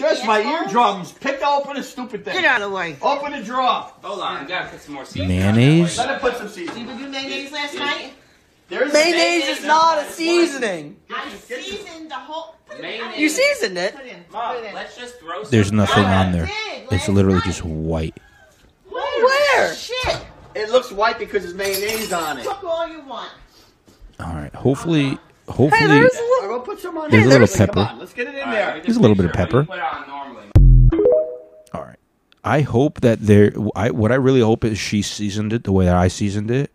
Speaker 10: mayonnaise. Stretch my eardrums. Pick open a stupid thing. Get out of the way. Open the drawer.
Speaker 7: Hold on, I gotta put some more
Speaker 3: Mayonnaise?
Speaker 10: Let it put some seasoning. Did you do mayonnaise last night? There's
Speaker 16: Mayonnaise is not a seasoning.
Speaker 15: I seasoned the whole.
Speaker 16: You seasoned it.
Speaker 7: Mom, let's just throw some.
Speaker 3: There's nothing on there. It's literally just white.
Speaker 10: Where? Shit. It looks white because there's mayonnaise on it.
Speaker 15: Cook all you want.
Speaker 3: All right. Hopefully, hopefully,
Speaker 10: there's a little. I'll put some on
Speaker 3: there's a
Speaker 10: there.
Speaker 3: little
Speaker 10: Come
Speaker 3: pepper.
Speaker 10: on, let's get it in there.
Speaker 3: There's a little bit of pepper. All right. I hope that there. I what I really hope is she seasoned it the way that I seasoned it,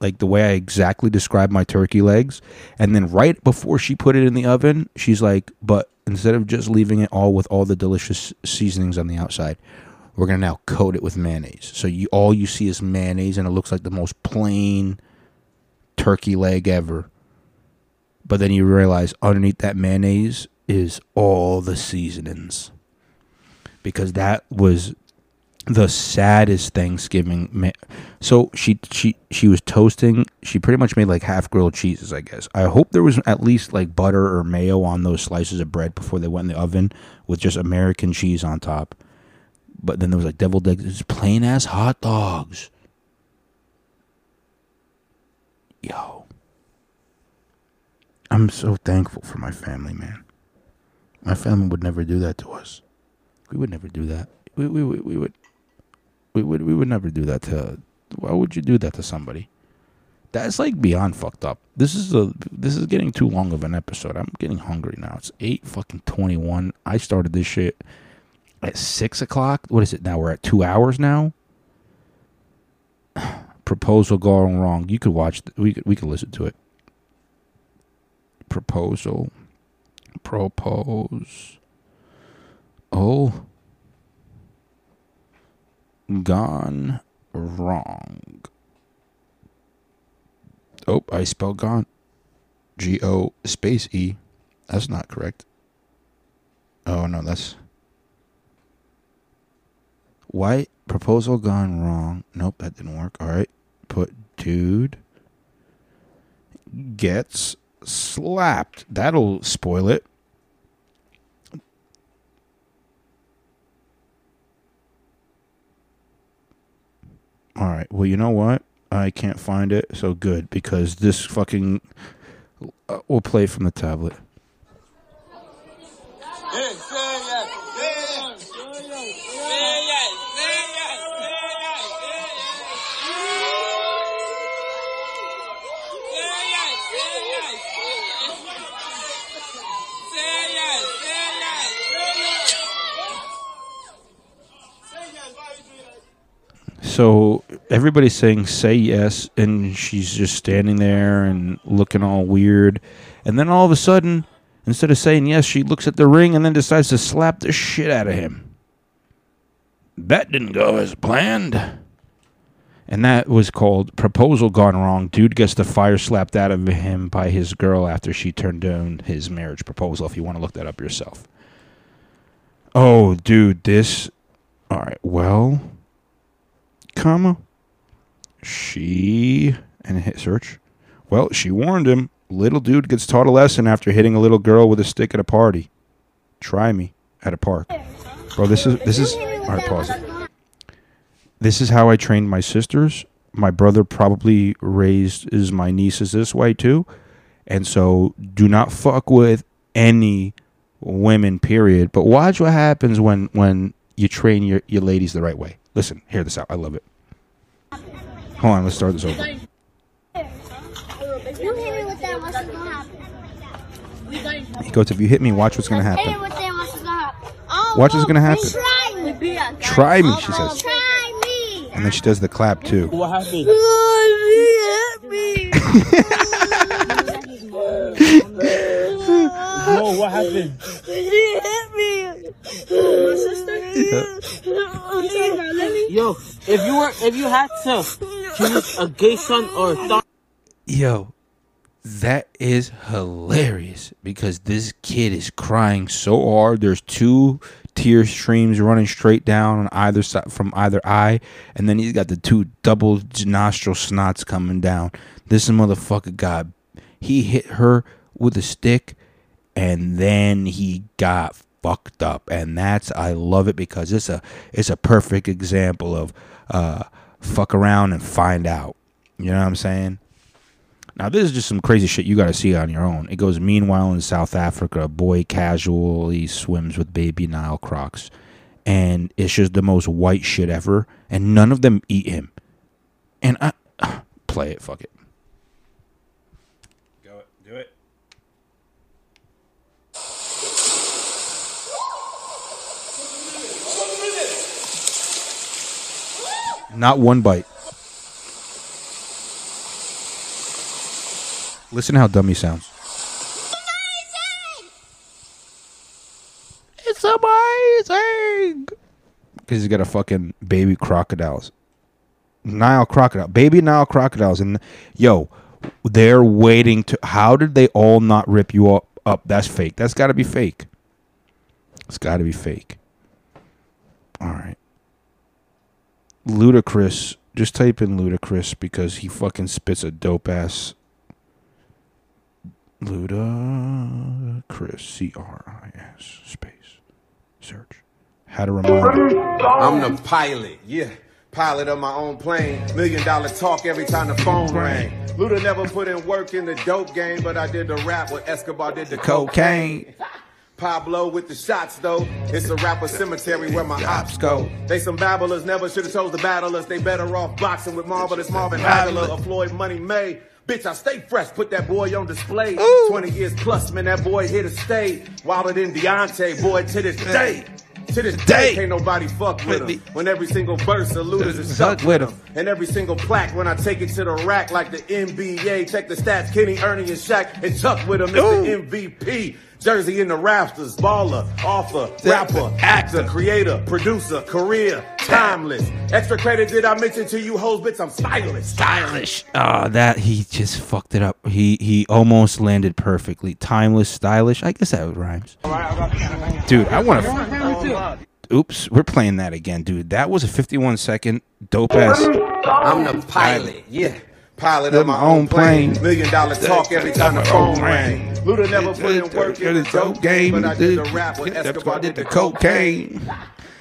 Speaker 3: like the way I exactly described my turkey legs, and then right before she put it in the oven, she's like, "But instead of just leaving it all with all the delicious seasonings on the outside, We're gonna now coat it with mayonnaise. So you all you see is mayonnaise, and it looks like the most plain turkey leg ever. But then you realize underneath that mayonnaise is all the seasonings. Because that was the saddest Thanksgiving. So she she she was toasting. She pretty much made like half grilled cheeses. I guess. I hope there was at least like butter or mayo on those slices of bread before they went in the oven with just American cheese on top. But then there was like deviled eggs, plain ass hot dogs. Yo, I'm so thankful for my family, man. My family would never do that to us. We would never do that. We we we, we would we would we would never do that to. Why would you do that to somebody? That's like beyond fucked up. This is a this is getting too long of an episode. I'm getting hungry now. It's eight fucking twenty one. I started this shit at six o'clock. What is it now? We're at two hours now. Proposal going wrong. You could watch. We could we could listen to it. Proposal. Propose. Oh. Gone wrong. Oh, I spelled gone. G O space E. That's not correct. Oh no, that's why proposal gone wrong. Nope, that didn't work. All right, put dude gets slapped. That'll spoil it. All right. Well, you know what? I can't find it. So good because this fucking uh, we'll play from the tablet. So everybody's saying say yes, and she's just standing there and looking all weird. And then all of a sudden, instead of saying yes, she looks at the ring and then decides to slap the shit out of him. That didn't go as planned. And that was called Proposal Gone Wrong. Dude gets the fire slapped out of him by his girl after she turned down his marriage proposal, if you want to look that up yourself. Oh, dude, this. All right, well comma? She and hit search. Well she warned him. Little dude gets taught a lesson after hitting a little girl with a stick at a party. Try me at a park. Bro this is this is all right pause. This is how i trained my sisters. My brother probably raised is my nieces this way too. And so do not fuck with any women period. But watch what happens when when you train your, your ladies the right way listen hear this out i love it hold on let's start this over
Speaker 14: you hit me with that, what's gonna happen?
Speaker 3: he goes if you hit me watch what's gonna happen
Speaker 14: with that, what's gonna happen? Oh,
Speaker 3: Watch what's gonna oh, happen.
Speaker 14: Try me.
Speaker 3: She says.
Speaker 14: Try me.
Speaker 3: and then she does the clap too
Speaker 14: What happened?
Speaker 12: Whoa, what happened?
Speaker 14: He hit me. Oh, my sister?
Speaker 17: Yo, if you were, if you had to choose a gay son or a thought.
Speaker 3: Yo, that is hilarious because this kid is crying so hard. There's two tear streams running straight down on either side from either eye, and then he's got the two double nostril snots coming down. This motherfucker got he hit her with a stick, and then he got fucked up, and that's I love it because it's a it's a perfect example of uh fuck around and find out. You know what I'm saying? Now, this is just some crazy shit you got to see on your own. It goes, meanwhile, in South Africa, a boy casually swims with baby Nile crocs. And it's just the most white shit ever. And none of them eat him. And I. Play it, fuck it.
Speaker 9: Go it. Do it.
Speaker 3: Not one bite. Listen how dumb he sounds. It's amazing. because he's got a fucking baby crocodiles. Nile crocodile, baby Nile crocodiles, and yo, they're waiting to. How did they all not rip you up? Up, that's fake. That's got to be fake. It's got to be fake. All right. Ludacris. Just type in Ludacris because he fucking spits a dope ass. Ludacris. C R I S space. Search. How to remind.
Speaker 18: I'm the pilot, yeah. Pilot of my own plane. Million dollar talk every time the phone rang. Luda never put in work in the dope game, but I did the rap what Escobar did the cocaine. Pablo with the shots though. It's a rapper cemetery where my ops go. They some babblers, never should have chose the battlers. They better off boxing with Marvelous Marvin Hagler or Floyd Money May. Bitch, I stay fresh, put that boy on display. 20 years plus, man, that boy here to stay. Wilder than Deontay, boy, to this day. To this day, can't nobody fuck with him. When every single verse of Luda's is stuck with him. And every single plaque, when I take it to the rack like the NBA. Check the stats, Kenny, Ernie, and Shaq, and Chuck with him. It's the MVP. Jersey in the rafters, baller, author, rapper, actor, creator, producer, career, timeless. Extra credit did I mention to you hoes, bitch, I'm stylish.
Speaker 3: Stylish. Ah, that he just fucked it up. He he almost landed perfectly. Timeless, stylish. I guess that would rhymes. Dude, I want to. Oops, we're playing that again, dude. That was a 51 second dope ass.
Speaker 18: I'm the pilot, yeah. Pilot
Speaker 3: Of
Speaker 18: of my own plane. Million dollar talk every time the phone rang. Luda never put in work in the dope game, but I did the rap with Escobar did the cocaine.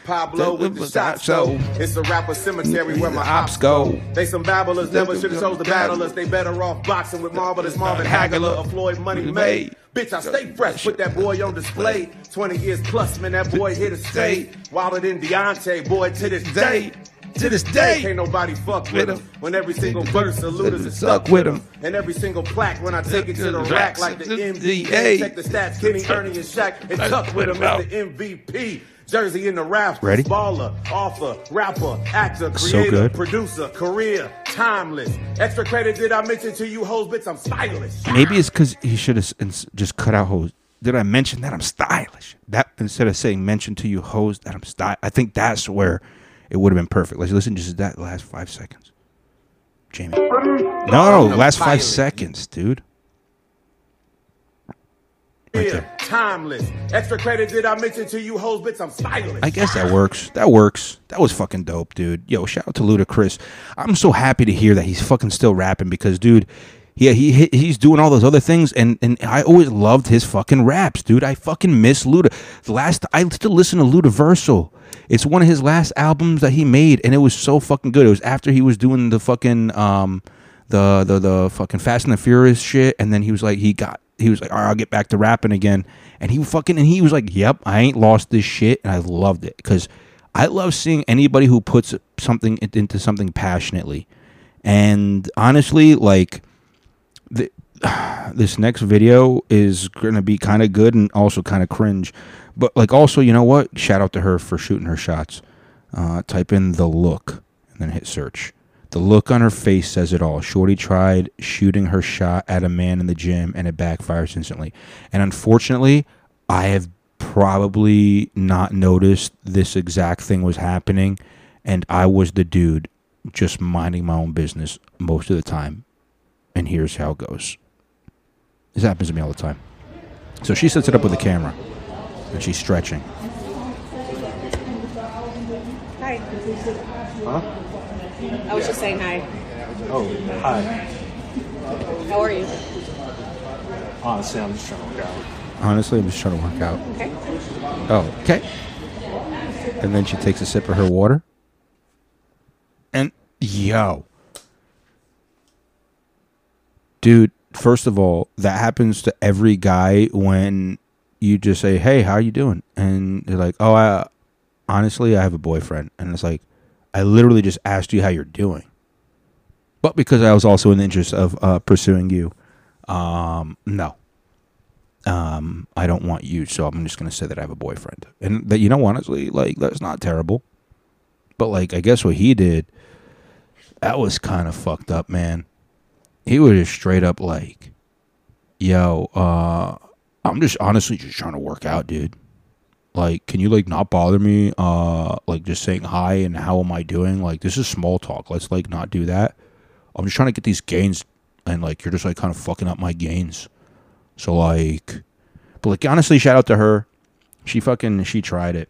Speaker 18: Pablo with the shots, so it's a rapper cemetery where my ops go. They some babblers, never should have chose the battlers. They better off boxing with Marvelous Marvin Hagler or Floyd Money May. Bitch, I stay fresh, put that boy on display. 20 years plus, man, that boy here to stay. Wilder than Deontay, boy, to this day. To this day, can't nobody fuck with him. When every single verse Luda's is stuck with him. And every single plaque, when I take it to the rack like the NBA. Check the stats, Kenny, Ernie, and Shaq, and Chuck with him as the MVP. Jersey in the rafters,
Speaker 3: Ready?
Speaker 18: baller, author, rapper, actor, creator,
Speaker 3: good.
Speaker 18: producer, career, timeless. Extra credit did I mention to you hoes, bitch, I'm stylish.
Speaker 3: Maybe it's because he should have just cut out hoes. Did I mention that I'm stylish? That instead of saying mention to you hoes that I'm style. I think that's where it would have been perfect. Let's listen just that last five seconds. Jamie. No, no, last five seconds, dude.
Speaker 18: Career, timeless. Extra credit did I mention to you hoes, bitch, I'm stylish.
Speaker 3: I guess that works. That works. That was fucking dope, dude. Yo, shout out to Ludacris. I'm so happy to hear that he's fucking still rapping because, dude, yeah, he he- he's doing all those other things, and and I always loved his fucking raps, dude. I fucking miss Luda. The last I still listen to Ludaversal. It's one of his last albums that he made, and it was so fucking good. It was after he was doing the fucking um the the the fucking Fast and the Furious shit, and then he was like he got he was like, all right, I'll get back to rapping again, and he fucking and he was like, yep, I ain't lost this shit, and I loved it because I love seeing anybody who puts something into something passionately, and honestly, like the, this next video is gonna be kind of good and also kind of cringe, but like also, you know what? Shout out to her for shooting her shots. Uh, type in the look and then hit search. The look on her face says it all. Shorty tried shooting her shot at a man in the gym and it backfires instantly. And unfortunately, I have probably not noticed this exact thing was happening. And I was the dude just minding my own business most of the time. And here's how it goes this happens to me all the time. So she sets it up with the camera and she's stretching.
Speaker 11: Hi.
Speaker 19: Huh?
Speaker 11: I was just saying hi.
Speaker 19: Oh, hi.
Speaker 11: How are you?
Speaker 19: Honestly, I'm just trying to work out.
Speaker 3: Honestly, I'm just trying to work out.
Speaker 11: Okay.
Speaker 3: Oh, okay. And then she takes a sip of her water. And yo. Dude, first of all, that happens to every guy when you just say, "Hey, how you doing?" and they're like, "Oh, I honestly, I have a boyfriend." And it's like, "I literally just asked you how you're doing." But because I was also in the interest of uh, pursuing you, um, no um, I don't want you, so I'm just gonna say that I have a boyfriend. And that you know, honestly, like that's not terrible. But like, I guess what he did, that was kind of fucked up, man. He was just straight up like, "Yo, uh, I'm just honestly just trying to work out, dude." Like, can you like not bother me? Uh, like just saying hi and how am I doing? Like, this is small talk. Let's like not do that. I'm just trying to get these gains, and like you're just like kind of fucking up my gains. So like, but like honestly, shout out to her. She fucking she tried it.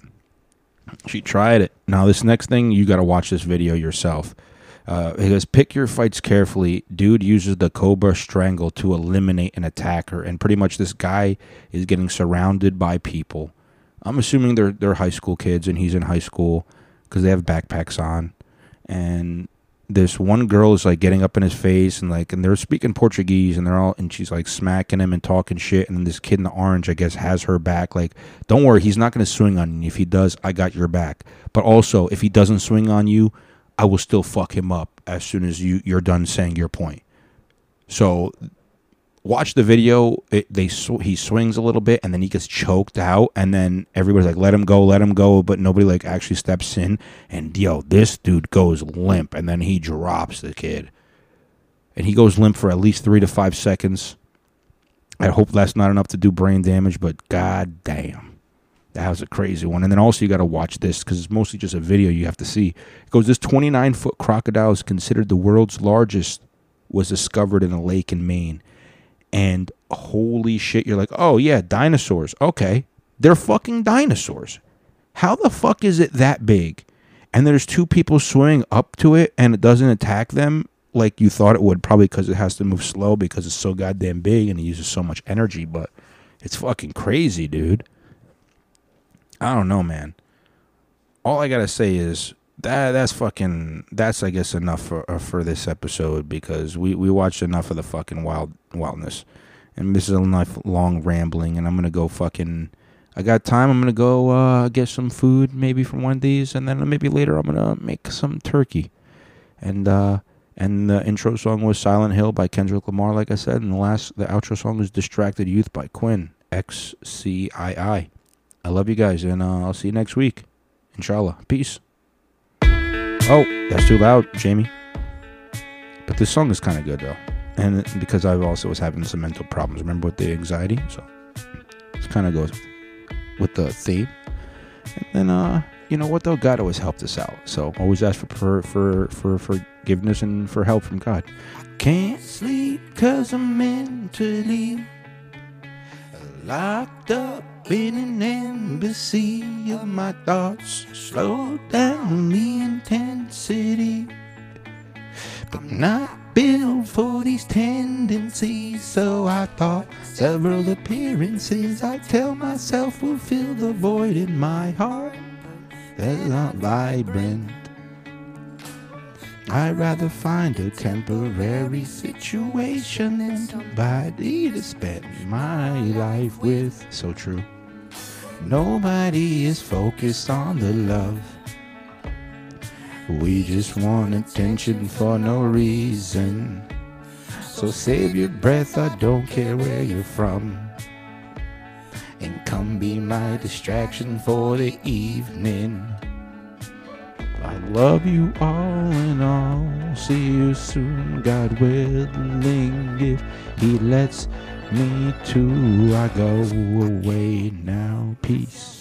Speaker 3: She tried it. Now this next thing, you got to watch this video yourself. Uh, it goes, pick your fights carefully. Dude uses the Cobra Strangle to eliminate an attacker, and pretty much this guy is getting surrounded by people. I'm assuming they're they're high school kids, and he's in high school because they have backpacks on, and this one girl is like getting up in his face and like and they're speaking Portuguese and they're all and she's like smacking him and talking shit. And then this kid in the orange I guess has her back. Like don't worry he's not going to swing on you. If he does I got your back. But also if he doesn't swing on you I will still fuck him up as soon as you you're done saying your point. So watch the video. It, they sw- he swings a little bit and then he gets choked out and then everybody's like let him go let him go but nobody like actually steps in and yo this dude goes limp and then he drops the kid. And he goes limp for at least three to five seconds. I hope that's not enough to do brain damage but god damn that was a crazy one and then also you got to watch this because it's mostly just a video you have to see it goes this 29 foot crocodile is considered the world's largest was discovered in a lake in maine and holy shit, you're like, oh yeah, dinosaurs. Okay, they're fucking dinosaurs. How the fuck is it that big? And there's two people swimming up to it, and it doesn't attack them like you thought it would, probably because it has to move slow because it's so goddamn big and it uses so much energy. But it's fucking crazy, dude. I don't know, man. All I gotta say is that that's fucking that's I guess enough for uh, for this episode because we we watched enough of the fucking wild wildness, and this is enough long rambling, and I'm gonna go fucking. I got time. I'm gonna go uh, get some food maybe from Wendy's, and then maybe later I'm gonna make some turkey, and uh, and the intro song was Silent Hill by Kendrick Lamar, like I said, and the last the outro song was Distracted Youth by Quinn X C I I. I love you guys, and uh, I'll see you next week, inshallah. Peace. Oh, that's too loud, Jamie. But this song is kind of good though, and because I also was having some mental problems. Remember with the anxiety, so it kind of goes with the theme. And then, uh, you know what though? God always helped us out. So always ask for for for, for forgiveness and for help from God. Can't sleep cause I'm mentally locked up in an embassy of my thoughts. Slow down the intensity, but not built for these tendencies. So I thought several appearances I tell myself will fill the void in my heart that's not vibrant. I'd rather find a temporary situation than somebody to spend my life with. So true. Nobody is focused on the love. We just want attention for no reason. So save your breath, I don't care where you're from. And come be my distraction for the evening. I love you all and all. See you soon, God willing. If He lets me to, I go away now. Peace.